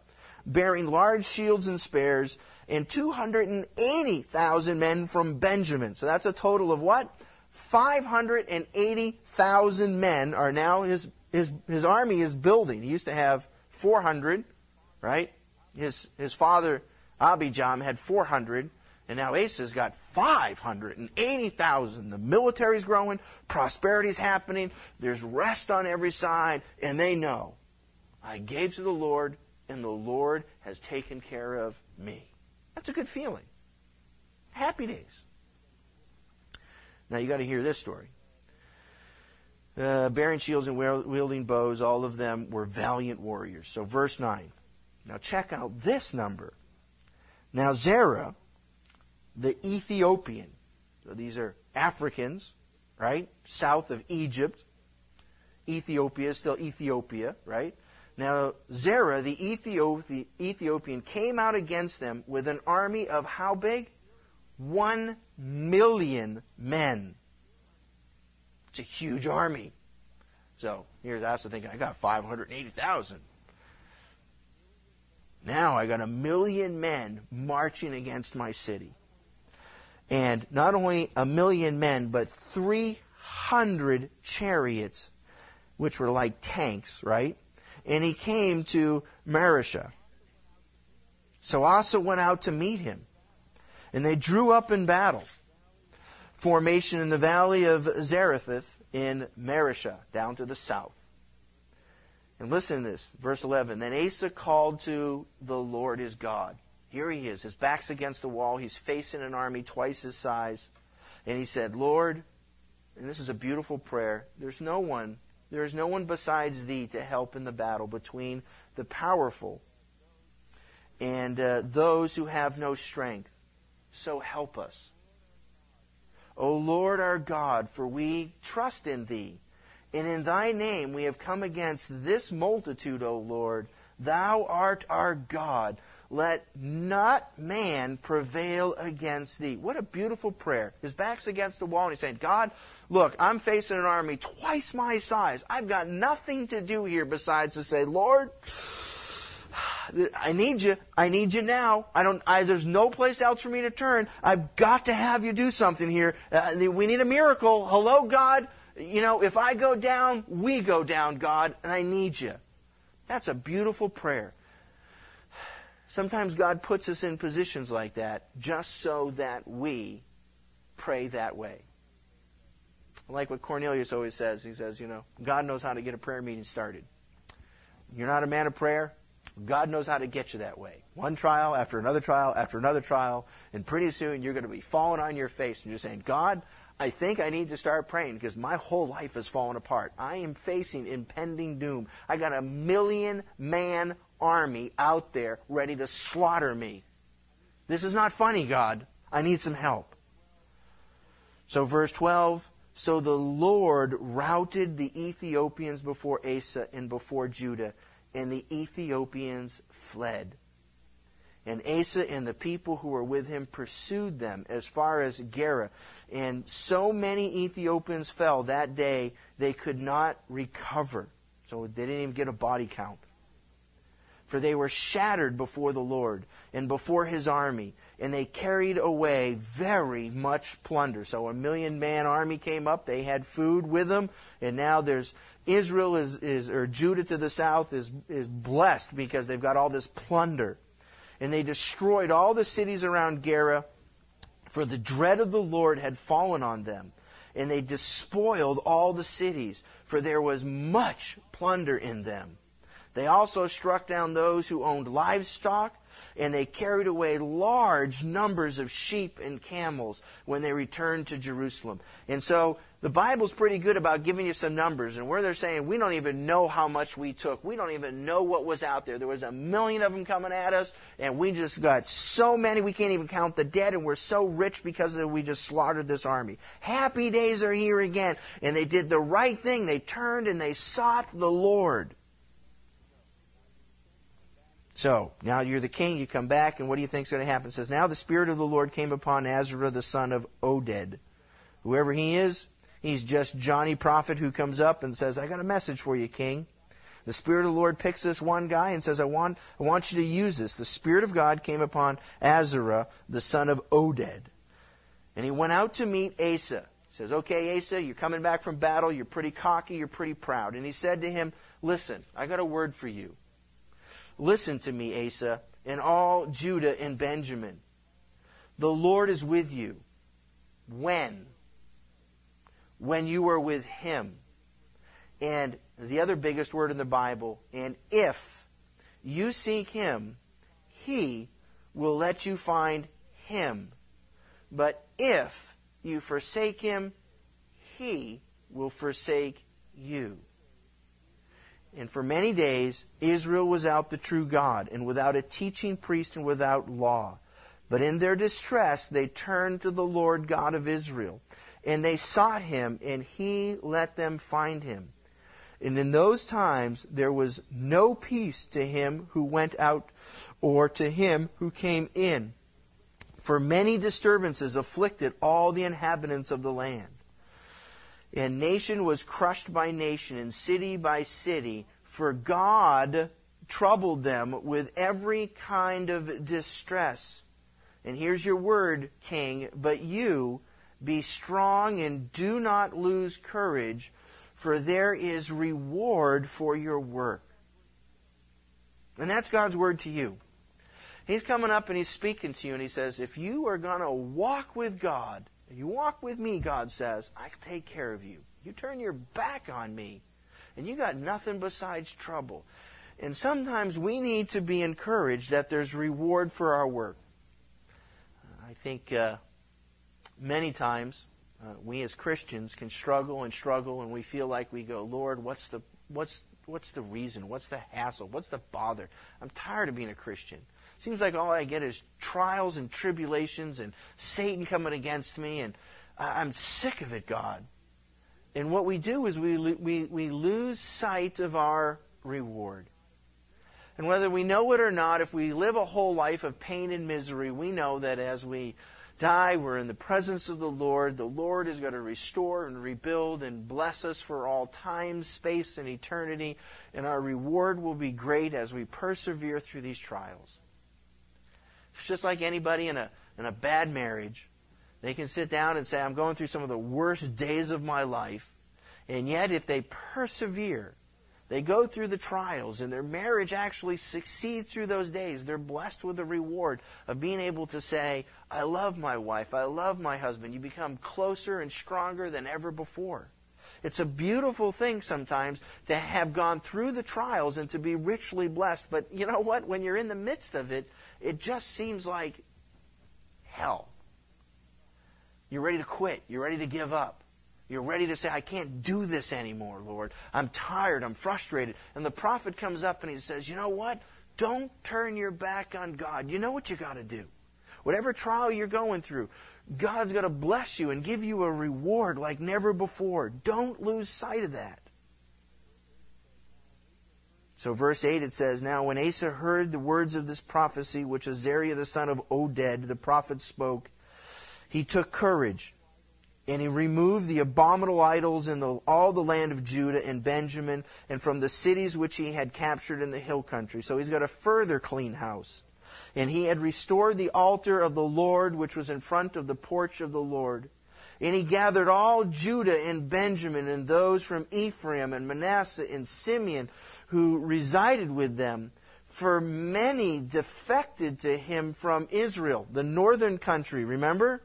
bearing large shields and spears, and 280,000 men from Benjamin. So that's a total of what? 580,000 men are now his, his, his army is building. He used to have 400, right? His, his father, Abijam, had 400, and now Asa's got 580,000. The military's growing, prosperity's happening, there's rest on every side, and they know I gave to the Lord, and the Lord has taken care of me. That's a good feeling. Happy days. Now you got to hear this story. Uh, bearing shields and wielding bows, all of them were valiant warriors. So, verse 9. Now, check out this number. Now, Zerah, the Ethiopian, so these are Africans, right? South of Egypt. Ethiopia is still Ethiopia, right? Now, Zerah, the Ethiopian, came out against them with an army of how big? One million men. It's a huge army. So here's Asa thinking, I got 580,000. Now I got a million men marching against my city. And not only a million men, but 300 chariots, which were like tanks, right? And he came to Mareshah. So Asa went out to meet him. And they drew up in battle. Formation in the valley of Zarephath in Mareshah, down to the south. And listen to this, verse 11. Then Asa called to the Lord his God. Here he is. His back's against the wall. He's facing an army twice his size. And he said, Lord, and this is a beautiful prayer, there's no one, there is no one besides thee to help in the battle between the powerful and uh, those who have no strength. So help us. O Lord our God, for we trust in thee. And in thy name we have come against this multitude, O Lord. Thou art our God. Let not man prevail against thee. What a beautiful prayer. His back's against the wall and he's saying, God, look, I'm facing an army twice my size. I've got nothing to do here besides to say, Lord, I need you. I need you now. I don't. I, there's no place else for me to turn. I've got to have you do something here. Uh, we need a miracle. Hello, God. You know, if I go down, we go down, God, and I need you. That's a beautiful prayer. Sometimes God puts us in positions like that just so that we pray that way. Like what Cornelius always says, he says, you know, God knows how to get a prayer meeting started. You're not a man of prayer, God knows how to get you that way. One trial after another trial after another trial, and pretty soon you're going to be falling on your face and you're saying, God, I think I need to start praying because my whole life has fallen apart. I am facing impending doom. I got a million man army out there ready to slaughter me. This is not funny, God. I need some help. So, verse 12 So the Lord routed the Ethiopians before Asa and before Judah and the Ethiopians fled. And Asa and the people who were with him pursued them as far as Gerar. And so many Ethiopians fell that day they could not recover. So they didn't even get a body count. For they were shattered before the Lord and before his army, and they carried away very much plunder. So a million man army came up, they had food with them, and now there's Israel is, is or Judah to the south is, is blessed because they've got all this plunder. And they destroyed all the cities around Gerar, for the dread of the Lord had fallen on them. And they despoiled all the cities, for there was much plunder in them. They also struck down those who owned livestock, and they carried away large numbers of sheep and camels when they returned to Jerusalem. And so the Bible's pretty good about giving you some numbers, and where they're saying we don't even know how much we took, we don't even know what was out there. There was a million of them coming at us, and we just got so many we can't even count the dead, and we're so rich because we just slaughtered this army. Happy days are here again, and they did the right thing. They turned and they sought the Lord. So now you're the king. You come back, and what do you think's going to happen? It says now the spirit of the Lord came upon Azariah the son of Oded. Whoever he is, He's just Johnny Prophet who comes up and says, I got a message for you, King. The Spirit of the Lord picks this one guy and says, I want, I want you to use this. The Spirit of God came upon Azariah, the son of Oded. And he went out to meet Asa. He says, Okay, Asa, you're coming back from battle. You're pretty cocky. You're pretty proud. And he said to him, Listen, I got a word for you. Listen to me, Asa, and all Judah and Benjamin. The Lord is with you. When? when you were with Him. And the other biggest word in the Bible, and if you seek Him, He will let you find Him. But if you forsake him, he will forsake you. And for many days, Israel was out the true God, and without a teaching priest and without law. But in their distress, they turned to the Lord God of Israel, and they sought him, and he let them find him. And in those times, there was no peace to him who went out or to him who came in. For many disturbances afflicted all the inhabitants of the land. And nation was crushed by nation, and city by city, for God troubled them with every kind of distress. And here's your word, King, but you be strong and do not lose courage, for there is reward for your work. And that's God's word to you. He's coming up and he's speaking to you, and he says, If you are going to walk with God, you walk with me, God says, I take care of you. You turn your back on me, and you got nothing besides trouble. And sometimes we need to be encouraged that there's reward for our work. I think uh, many times uh, we as Christians can struggle and struggle, and we feel like we go, Lord, what's the what's what's the reason? What's the hassle? What's the bother? I'm tired of being a Christian. Seems like all I get is trials and tribulations and Satan coming against me, and I'm sick of it, God. And what we do is we, we, we lose sight of our reward. And whether we know it or not, if we live a whole life of pain and misery, we know that as we die, we're in the presence of the Lord. The Lord is going to restore and rebuild and bless us for all time, space, and eternity. And our reward will be great as we persevere through these trials. It's just like anybody in a, in a bad marriage. They can sit down and say, I'm going through some of the worst days of my life. And yet, if they persevere, they go through the trials, and their marriage actually succeeds through those days. They're blessed with the reward of being able to say, I love my wife, I love my husband. You become closer and stronger than ever before. It's a beautiful thing sometimes to have gone through the trials and to be richly blessed. But you know what? When you're in the midst of it, it just seems like hell. You're ready to quit. You're ready to give up. You're ready to say, I can't do this anymore, Lord. I'm tired. I'm frustrated. And the prophet comes up and he says, You know what? Don't turn your back on God. You know what you got to do. Whatever trial you're going through, God's going to bless you and give you a reward like never before. Don't lose sight of that. So, verse 8 it says, Now when Asa heard the words of this prophecy, which Azariah the son of Oded, the prophet, spoke, he took courage, and he removed the abominable idols in the, all the land of Judah and Benjamin, and from the cities which he had captured in the hill country. So he's got a further clean house. And he had restored the altar of the Lord, which was in front of the porch of the Lord. And he gathered all Judah and Benjamin, and those from Ephraim and Manasseh and Simeon, who resided with them. For many defected to him from Israel, the northern country, remember?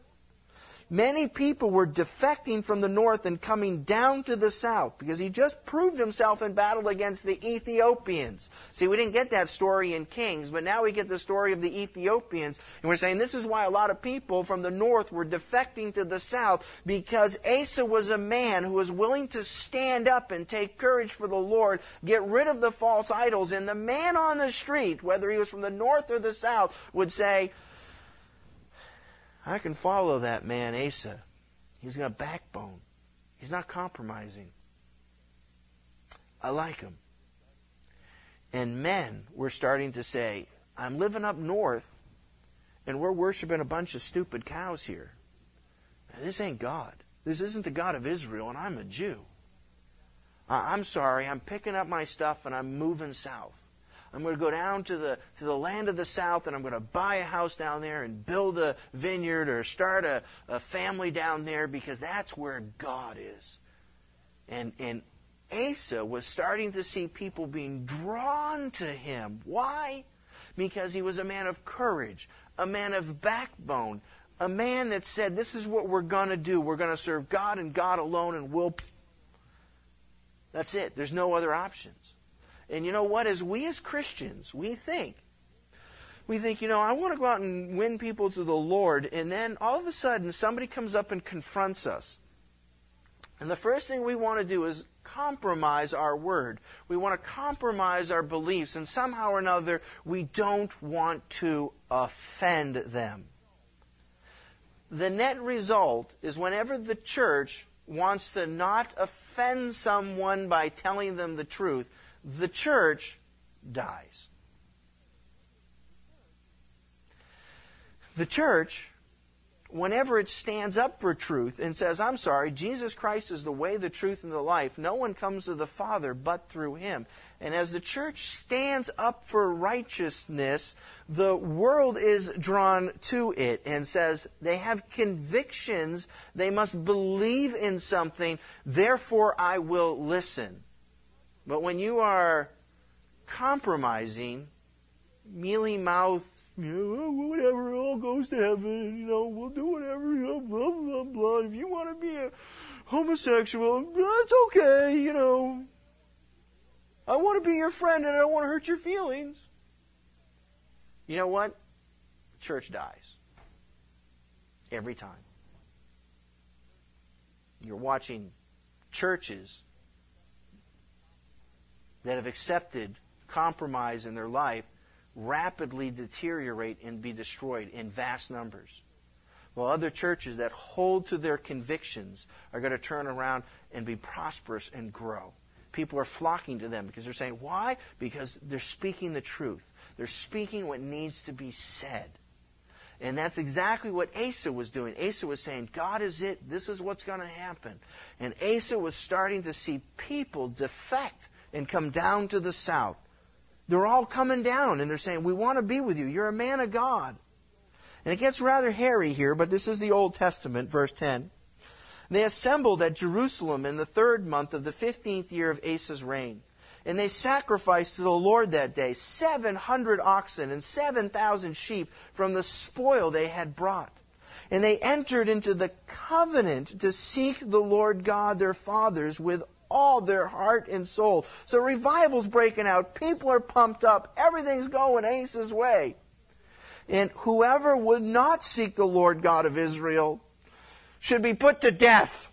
Many people were defecting from the north and coming down to the south because he just proved himself in battle against the Ethiopians. See, we didn't get that story in Kings, but now we get the story of the Ethiopians. And we're saying this is why a lot of people from the north were defecting to the south because Asa was a man who was willing to stand up and take courage for the Lord, get rid of the false idols. And the man on the street, whether he was from the north or the south, would say, I can follow that man, Asa. He's got backbone. He's not compromising. I like him. And men were starting to say, I'm living up north and we're worshiping a bunch of stupid cows here. Now, this ain't God. This isn't the God of Israel, and I'm a Jew. I'm sorry, I'm picking up my stuff and I'm moving south. I'm going to go down to the, to the land of the south and I'm going to buy a house down there and build a vineyard or start a, a family down there because that's where God is. And, and Asa was starting to see people being drawn to him. Why? Because he was a man of courage, a man of backbone, a man that said, This is what we're going to do. We're going to serve God and God alone, and we'll. That's it. There's no other options. And you know what? As we as Christians, we think, we think, you know, I want to go out and win people to the Lord, and then all of a sudden somebody comes up and confronts us. And the first thing we want to do is compromise our word. We want to compromise our beliefs, and somehow or another, we don't want to offend them. The net result is whenever the church wants to not offend someone by telling them the truth, the church dies. The church, whenever it stands up for truth and says, I'm sorry, Jesus Christ is the way, the truth, and the life, no one comes to the Father but through him. And as the church stands up for righteousness, the world is drawn to it and says they have convictions, they must believe in something, therefore I will listen. But when you are compromising, mealy mouth, you know, oh, whatever, it all goes to heaven, you know, we'll do whatever, you know, blah, blah, blah. If you want to be a homosexual, that's okay, you know. I want to be your friend and I don't want to hurt your feelings. You know what? Church dies. Every time. You're watching churches that have accepted compromise in their life rapidly deteriorate and be destroyed in vast numbers. While other churches that hold to their convictions are going to turn around and be prosperous and grow. People are flocking to them because they're saying, why? Because they're speaking the truth. They're speaking what needs to be said. And that's exactly what Asa was doing. Asa was saying, God is it. This is what's going to happen. And Asa was starting to see people defect and come down to the south. They're all coming down and they're saying, We want to be with you. You're a man of God. And it gets rather hairy here, but this is the Old Testament, verse 10. They assembled at Jerusalem in the third month of the fifteenth year of Asa's reign. And they sacrificed to the Lord that day 700 oxen and 7,000 sheep from the spoil they had brought. And they entered into the covenant to seek the Lord God their fathers with all their heart and soul. So revival's breaking out. People are pumped up. Everything's going Asa's way. And whoever would not seek the Lord God of Israel should be put to death.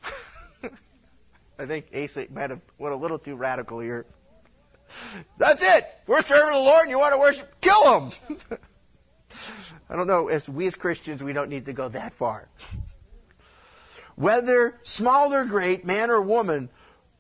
[LAUGHS] I think Asa might have went a little too radical here. That's it. We're serving the Lord and you want to worship, kill him. [LAUGHS] I don't know, as we as Christians, we don't need to go that far. [LAUGHS] Whether small or great, man or woman,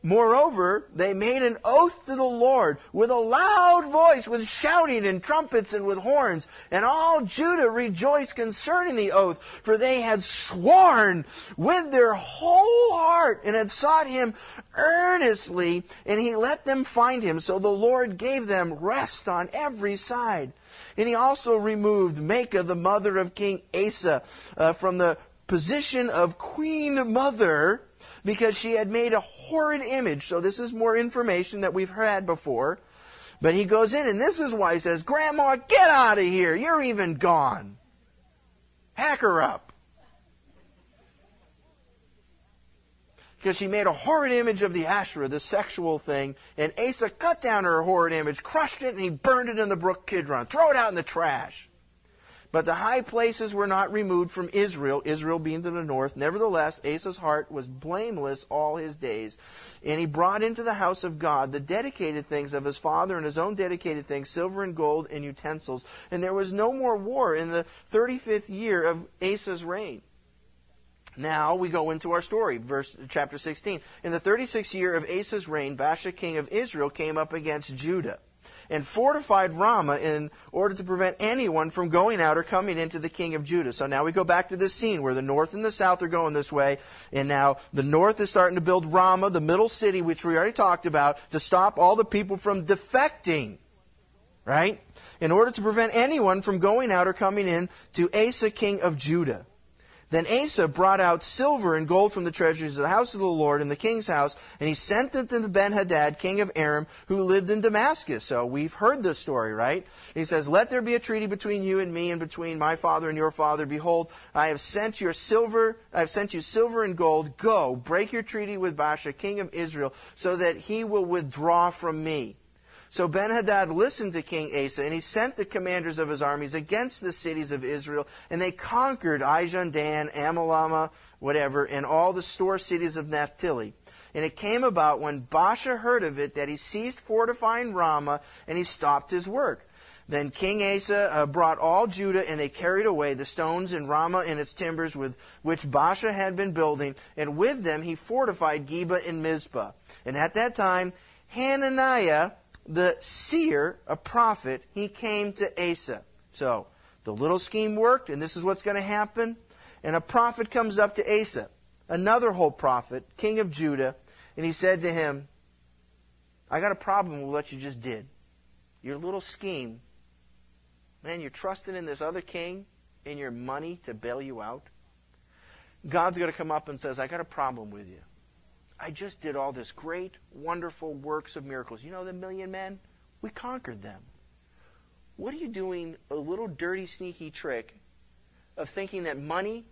Moreover, they made an oath to the Lord with a loud voice, with shouting and trumpets and with horns. And all Judah rejoiced concerning the oath, for they had sworn with their whole heart and had sought him earnestly, and he let them find him. So the Lord gave them rest on every side. And he also removed Maacah, the mother of King Asa, uh, from the position of queen mother because she had made a horrid image. So this is more information that we've had before. But he goes in, and this is why he says, Grandma, get out of here. You're even gone. Hack her up. Because she made a horrid image of the Asherah, the sexual thing, and Asa cut down her horrid image, crushed it, and he burned it in the brook Kidron. Throw it out in the trash. But the high places were not removed from Israel, Israel being to the north. Nevertheless, Asa's heart was blameless all his days. And he brought into the house of God the dedicated things of his father and his own dedicated things, silver and gold and utensils. And there was no more war in the 35th year of Asa's reign. Now we go into our story, verse chapter 16. In the 36th year of Asa's reign, Baasha king of Israel came up against Judah and fortified Ramah in order to prevent anyone from going out or coming into the king of Judah. So now we go back to this scene where the north and the south are going this way, and now the north is starting to build Ramah, the middle city, which we already talked about, to stop all the people from defecting. Right? In order to prevent anyone from going out or coming in to Asa, king of Judah. Then Asa brought out silver and gold from the treasuries of the house of the Lord and the king's house, and he sent them to Ben-Hadad, king of Aram, who lived in Damascus. So we've heard this story, right? He says, Let there be a treaty between you and me and between my father and your father. Behold, I have sent your silver, I have sent you silver and gold. Go, break your treaty with Baasha, king of Israel, so that he will withdraw from me. So Ben-Hadad listened to King Asa, and he sent the commanders of his armies against the cities of Israel, and they conquered Ijon, Dan, Amalama, whatever, and all the store cities of Naphtali. And it came about when Baasha heard of it that he ceased fortifying Ramah, and he stopped his work. Then King Asa uh, brought all Judah, and they carried away the stones in Ramah and its timbers with which Baasha had been building, and with them he fortified Geba and Mizpah. And at that time, Hananiah, the seer, a prophet, he came to Asa. So, the little scheme worked, and this is what's going to happen. And a prophet comes up to Asa, another whole prophet, king of Judah, and he said to him, I got a problem with what you just did. Your little scheme Man, you're trusting in this other king and your money to bail you out. God's going to come up and says, I got a problem with you. I just did all this great, wonderful works of miracles. You know the million men? We conquered them. What are you doing a little dirty, sneaky trick of thinking that money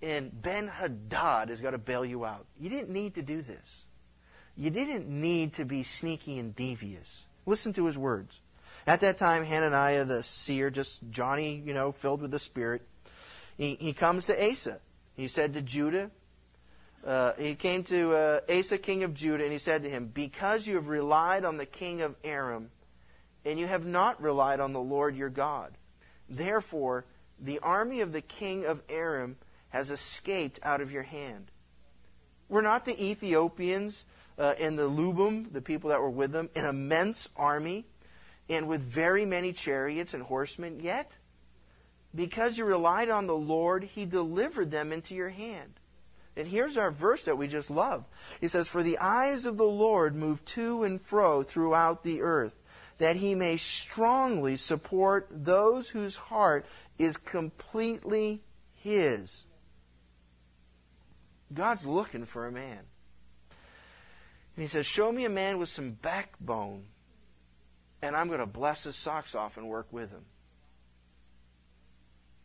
and Ben Hadad is going to bail you out? You didn't need to do this. You didn't need to be sneaky and devious. Listen to his words. At that time, Hananiah the seer, just Johnny, you know, filled with the Spirit, he, he comes to Asa. He said to Judah, uh, he came to uh, Asa, king of Judah, and he said to him, Because you have relied on the king of Aram, and you have not relied on the Lord your God, therefore the army of the king of Aram has escaped out of your hand. Were not the Ethiopians uh, and the Lubim, the people that were with them, an immense army? and with very many chariots and horsemen, yet because you relied on the Lord, he delivered them into your hand. And here's our verse that we just love. He says, For the eyes of the Lord move to and fro throughout the earth, that he may strongly support those whose heart is completely his. God's looking for a man. And he says, Show me a man with some backbone and I'm going to bless his socks off and work with him.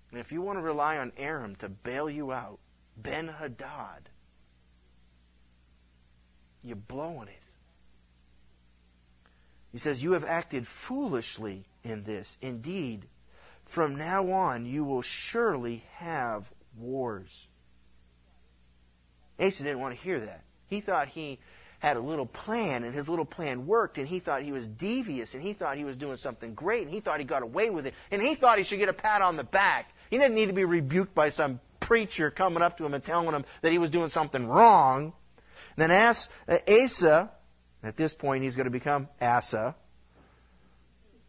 And if you want to rely on Aram to bail you out, Ben Hadad, you're blowing it. He says, You have acted foolishly in this. Indeed, from now on you will surely have wars. Asa didn't want to hear that. He thought he had a little plan and his little plan worked and he thought he was devious and he thought he was doing something great and he thought he got away with it and he thought he should get a pat on the back. He didn't need to be rebuked by some preacher coming up to him and telling him that he was doing something wrong. And then as, uh, Asa, at this point he's going to become Asa,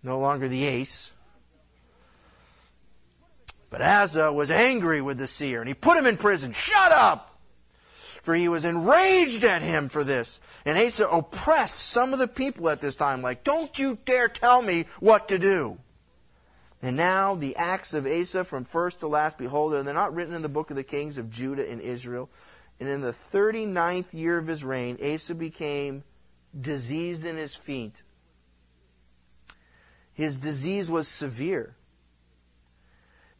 no longer the ace. But Asa was angry with the seer and he put him in prison. Shut up! for he was enraged at him for this. And Asa oppressed some of the people at this time, like, don't you dare tell me what to do. And now the acts of Asa from first to last, behold, they're not written in the book of the kings of Judah and Israel. And in the 39th year of his reign, Asa became diseased in his feet. His disease was severe.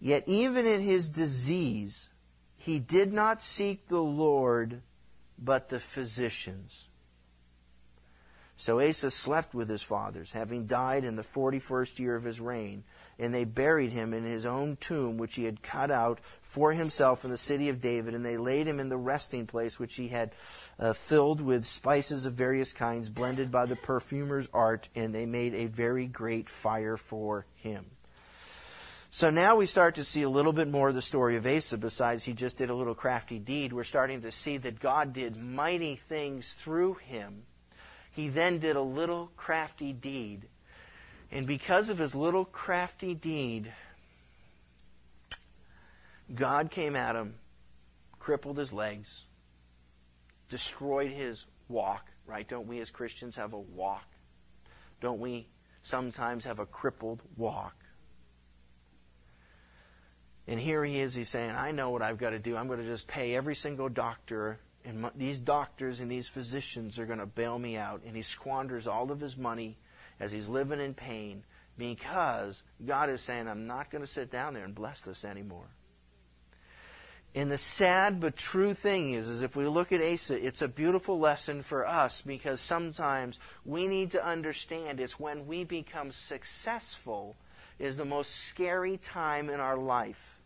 Yet even in his disease, he did not seek the Lord, but the physicians. So Asa slept with his fathers, having died in the forty first year of his reign, and they buried him in his own tomb, which he had cut out for himself in the city of David, and they laid him in the resting place which he had uh, filled with spices of various kinds, blended by the perfumer's art, and they made a very great fire for him. So now we start to see a little bit more of the story of Asa besides he just did a little crafty deed. We're starting to see that God did mighty things through him. He then did a little crafty deed. And because of his little crafty deed, God came at him, crippled his legs, destroyed his walk, right? Don't we as Christians have a walk? Don't we sometimes have a crippled walk? And here he is, he's saying, I know what I've got to do. I'm going to just pay every single doctor, and these doctors and these physicians are going to bail me out. And he squanders all of his money as he's living in pain because God is saying, I'm not going to sit down there and bless this anymore. And the sad but true thing is, is if we look at Asa, it's a beautiful lesson for us because sometimes we need to understand it's when we become successful is the most scary time in our life.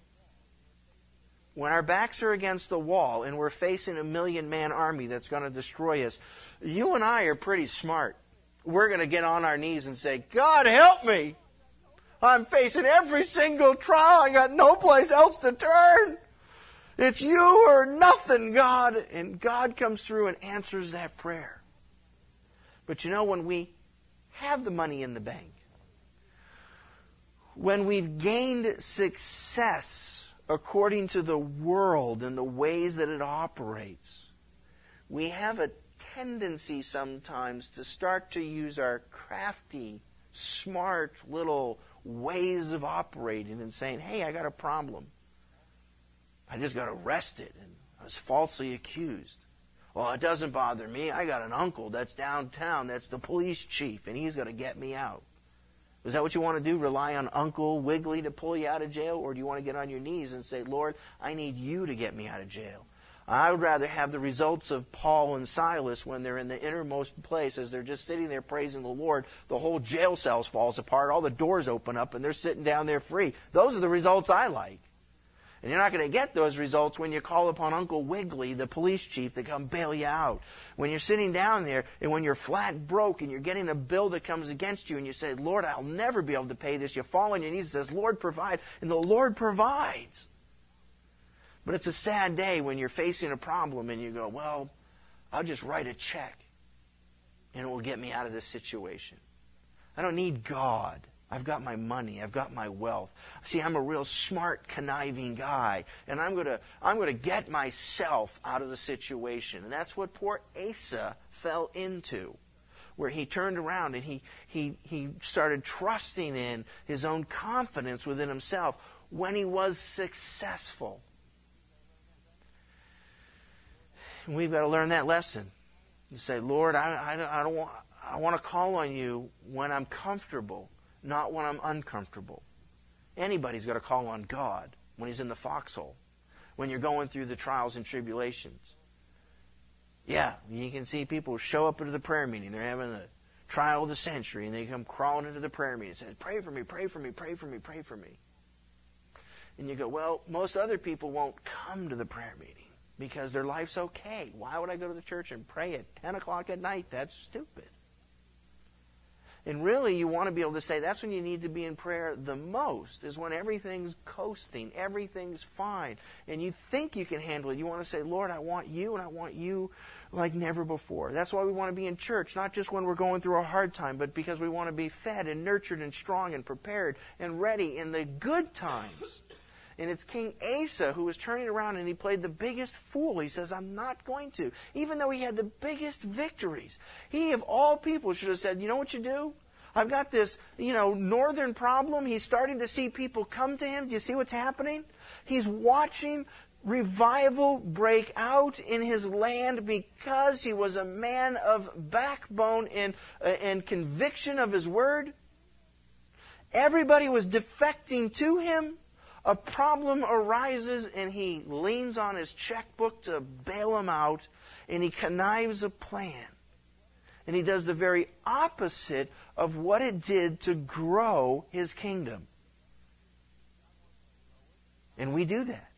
When our backs are against the wall and we're facing a million man army that's going to destroy us, you and I are pretty smart. We're going to get on our knees and say, God help me! I'm facing every single trial. I got no place else to turn. It's you or nothing, God. And God comes through and answers that prayer. But you know, when we have the money in the bank, when we've gained success according to the world and the ways that it operates, we have a tendency sometimes to start to use our crafty, smart little ways of operating and saying, hey, I got a problem. I just got arrested and I was falsely accused. Well, it doesn't bother me. I got an uncle that's downtown that's the police chief and he's going to get me out. Is that what you want to do? Rely on Uncle Wiggily to pull you out of jail? Or do you want to get on your knees and say, Lord, I need you to get me out of jail? I would rather have the results of Paul and Silas when they're in the innermost place as they're just sitting there praising the Lord. The whole jail cells falls apart, all the doors open up, and they're sitting down there free. Those are the results I like. And you're not going to get those results when you call upon Uncle Wiggily, the police chief, to come bail you out. When you're sitting down there and when you're flat broke and you're getting a bill that comes against you and you say, Lord, I'll never be able to pay this. You fall on your knees and says, Lord, provide. And the Lord provides. But it's a sad day when you're facing a problem and you go, well, I'll just write a check and it will get me out of this situation. I don't need God. I've got my money. I've got my wealth. See, I'm a real smart, conniving guy, and I'm going to I'm to get myself out of the situation. And that's what poor Asa fell into, where he turned around and he he he started trusting in his own confidence within himself when he was successful. We've got to learn that lesson. You say, Lord, I, I, I don't want, I want to call on you when I'm comfortable, not when I'm uncomfortable. Anybody's got to call on God when he's in the foxhole, when you're going through the trials and tribulations. Yeah, you can see people show up into the prayer meeting. They're having a trial of the century, and they come crawling into the prayer meeting and say, Pray for me, pray for me, pray for me, pray for me. And you go, Well, most other people won't come to the prayer meeting because their life's okay. Why would I go to the church and pray at 10 o'clock at night? That's stupid. And really, you want to be able to say that's when you need to be in prayer the most, is when everything's coasting, everything's fine, and you think you can handle it. You want to say, Lord, I want you, and I want you like never before. That's why we want to be in church, not just when we're going through a hard time, but because we want to be fed and nurtured and strong and prepared and ready in the good times. And it's King Asa who was turning around and he played the biggest fool. He says, I'm not going to. Even though he had the biggest victories. He, of all people, should have said, You know what you do? I've got this, you know, northern problem. He's starting to see people come to him. Do you see what's happening? He's watching revival break out in his land because he was a man of backbone and, uh, and conviction of his word. Everybody was defecting to him a problem arises and he leans on his checkbook to bail him out and he connives a plan. And he does the very opposite of what it did to grow his kingdom. And we do that.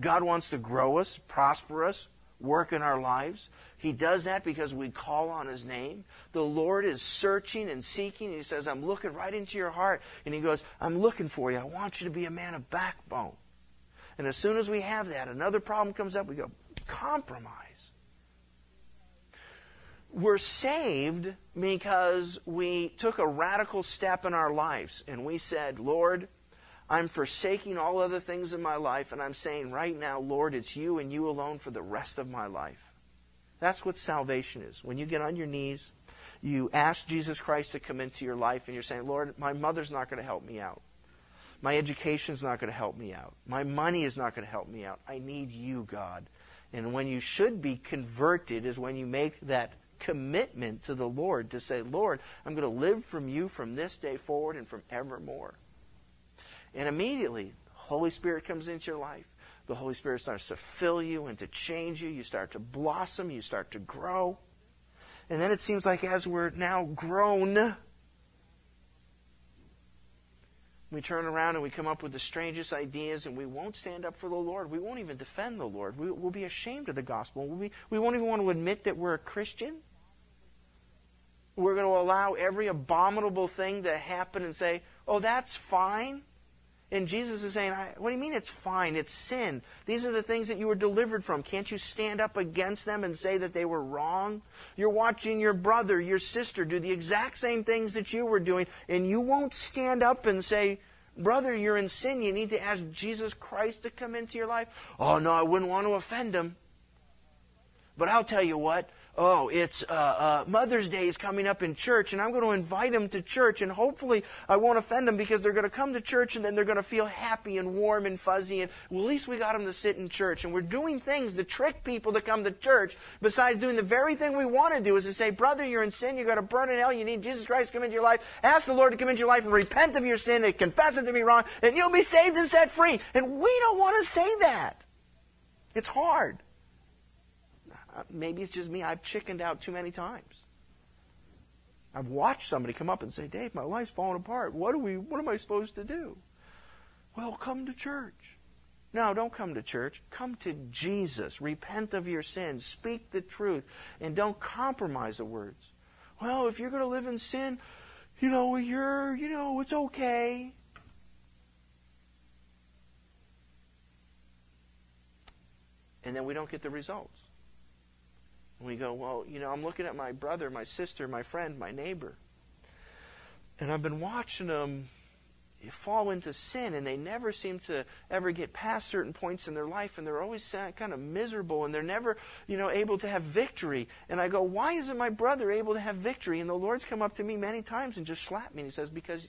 God wants to grow us, prosper us, work in our lives. He does that because we call on His name. The Lord is searching and seeking. He says, I'm looking right into your heart. And He goes, I'm looking for you. I want you to be a man of backbone. And as soon as we have that, another problem comes up. We go, compromise. We're saved because we took a radical step in our lives and we said, Lord, I'm forsaking all other things in my life, and I'm saying right now, Lord, it's you and you alone for the rest of my life. That's what salvation is. When you get on your knees, you ask Jesus Christ to come into your life, and you're saying, Lord, my mother's not going to help me out. My education's not going to help me out. My money is not going to help me out. I need you, God. And when you should be converted is when you make that commitment to the Lord to say, Lord, I'm going to live from you from this day forward and from evermore. And immediately, Holy Spirit comes into your life. The Holy Spirit starts to fill you and to change you. You start to blossom. You start to grow. And then it seems like as we're now grown, we turn around and we come up with the strangest ideas and we won't stand up for the Lord. We won't even defend the Lord. We, will be ashamed of the gospel. We'll be, we won't even want to admit that we're a Christian. We're going to allow every abominable thing to happen and say, oh, that's fine. And Jesus is saying, What do you mean it's fine? It's sin. These are the things that you were delivered from. Can't you stand up against them and say that they were wrong? You're watching your brother, your sister do the exact same things that you were doing, and you won't stand up and say, Brother, you're in sin. You need to ask Jesus Christ to come into your life. Oh, no, I wouldn't want to offend him. But I'll tell you what, oh, it's uh, uh, Mother's Day is coming up in church, and I'm going to invite them to church, and hopefully I won't offend them because they're going to come to church and then they're going to feel happy and warm and fuzzy, and well, at least we got them to sit in church. And we're doing things to trick people to come to church, besides doing the very thing we want to do is to say, brother, you're in sin, you're going to burn in hell, you need Jesus Christ to come into your life. Ask the Lord to come into your life and repent of your sin and confess it to be wrong, and you'll be saved and set free. And we don't want to say that. It's hard. Maybe it's just me. I've chickened out too many times. I've watched somebody come up and say, Dave, my life's falling apart. What, do we, what am I supposed to do? Well, come to church. No, don't come to church. Come to Jesus. Repent of your sins. Speak the truth. And don't compromise the words. Well, if you're going to live in sin, you know, you're, you know, it's okay. And then we don't get the results. And we go, well, you know, I'm looking at my brother, my sister, my friend, my neighbor. And I've been watching them fall into sin and they never seem to ever get past certain points in their life and they're always kind of miserable and they're never you know able to have victory and i go why isn't my brother able to have victory? And the lord's come up to me many times and just slapped me and he says because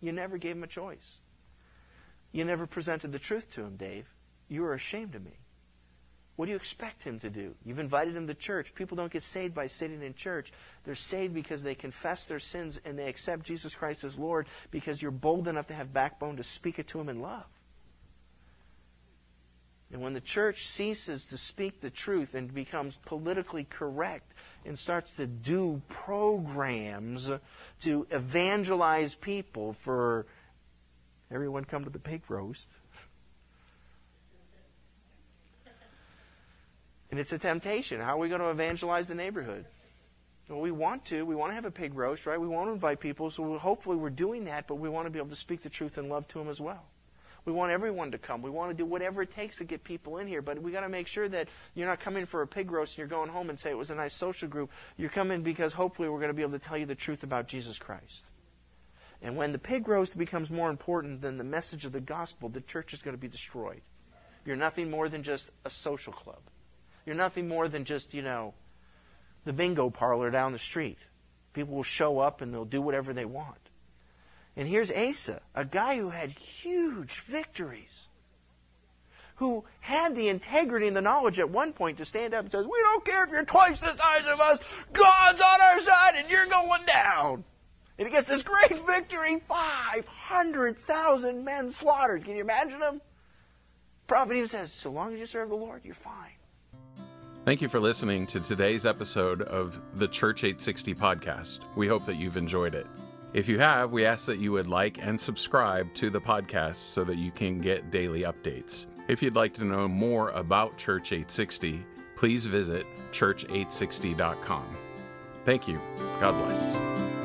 you never gave him a choice. You never presented the truth to him dave. You are ashamed of me what do you expect him to do? You've invited him to church. People don't get saved by sitting in church. They're saved because they confess their sins and they accept Jesus Christ as Lord because you're bold enough to have backbone to speak it to him in love. And when the church ceases to speak the truth and becomes politically correct and starts to do programs to evangelize people for everyone come to the pig roast And it's a temptation. How are we going to evangelize the neighborhood? Well, we want to. We want to have a pig roast, right? We want to invite people, so hopefully we're doing that, but we want to be able to speak the truth and love to them as well. We want everyone to come. We want to do whatever it takes to get people in here, but we got to make sure that you're not coming for a pig roast and you're going home and say it was a nice social group. You're coming because hopefully we're going to be able to tell you the truth about Jesus Christ. And when the pig roast becomes more important than the message of the gospel, the church is going to be destroyed. You're nothing more than just a social club. You're nothing more than just, you know, the bingo parlor down the street. People will show up and they'll do whatever they want. And here's Asa, a guy who had huge victories, who had the integrity and the knowledge at one point to stand up and says, We don't care if you're twice the size of us, God's on our side and you're going down. And he gets this great victory 500,000 men slaughtered. Can you imagine him? Prophet even says, So long as you serve the Lord, you're fine. Thank you for listening to today's episode of the Church 860 podcast. We hope that you've enjoyed it. If you have, we ask that you would like and subscribe to the podcast so that you can get daily updates. If you'd like to know more about Church 860, please visit church860.com. Thank you. God bless.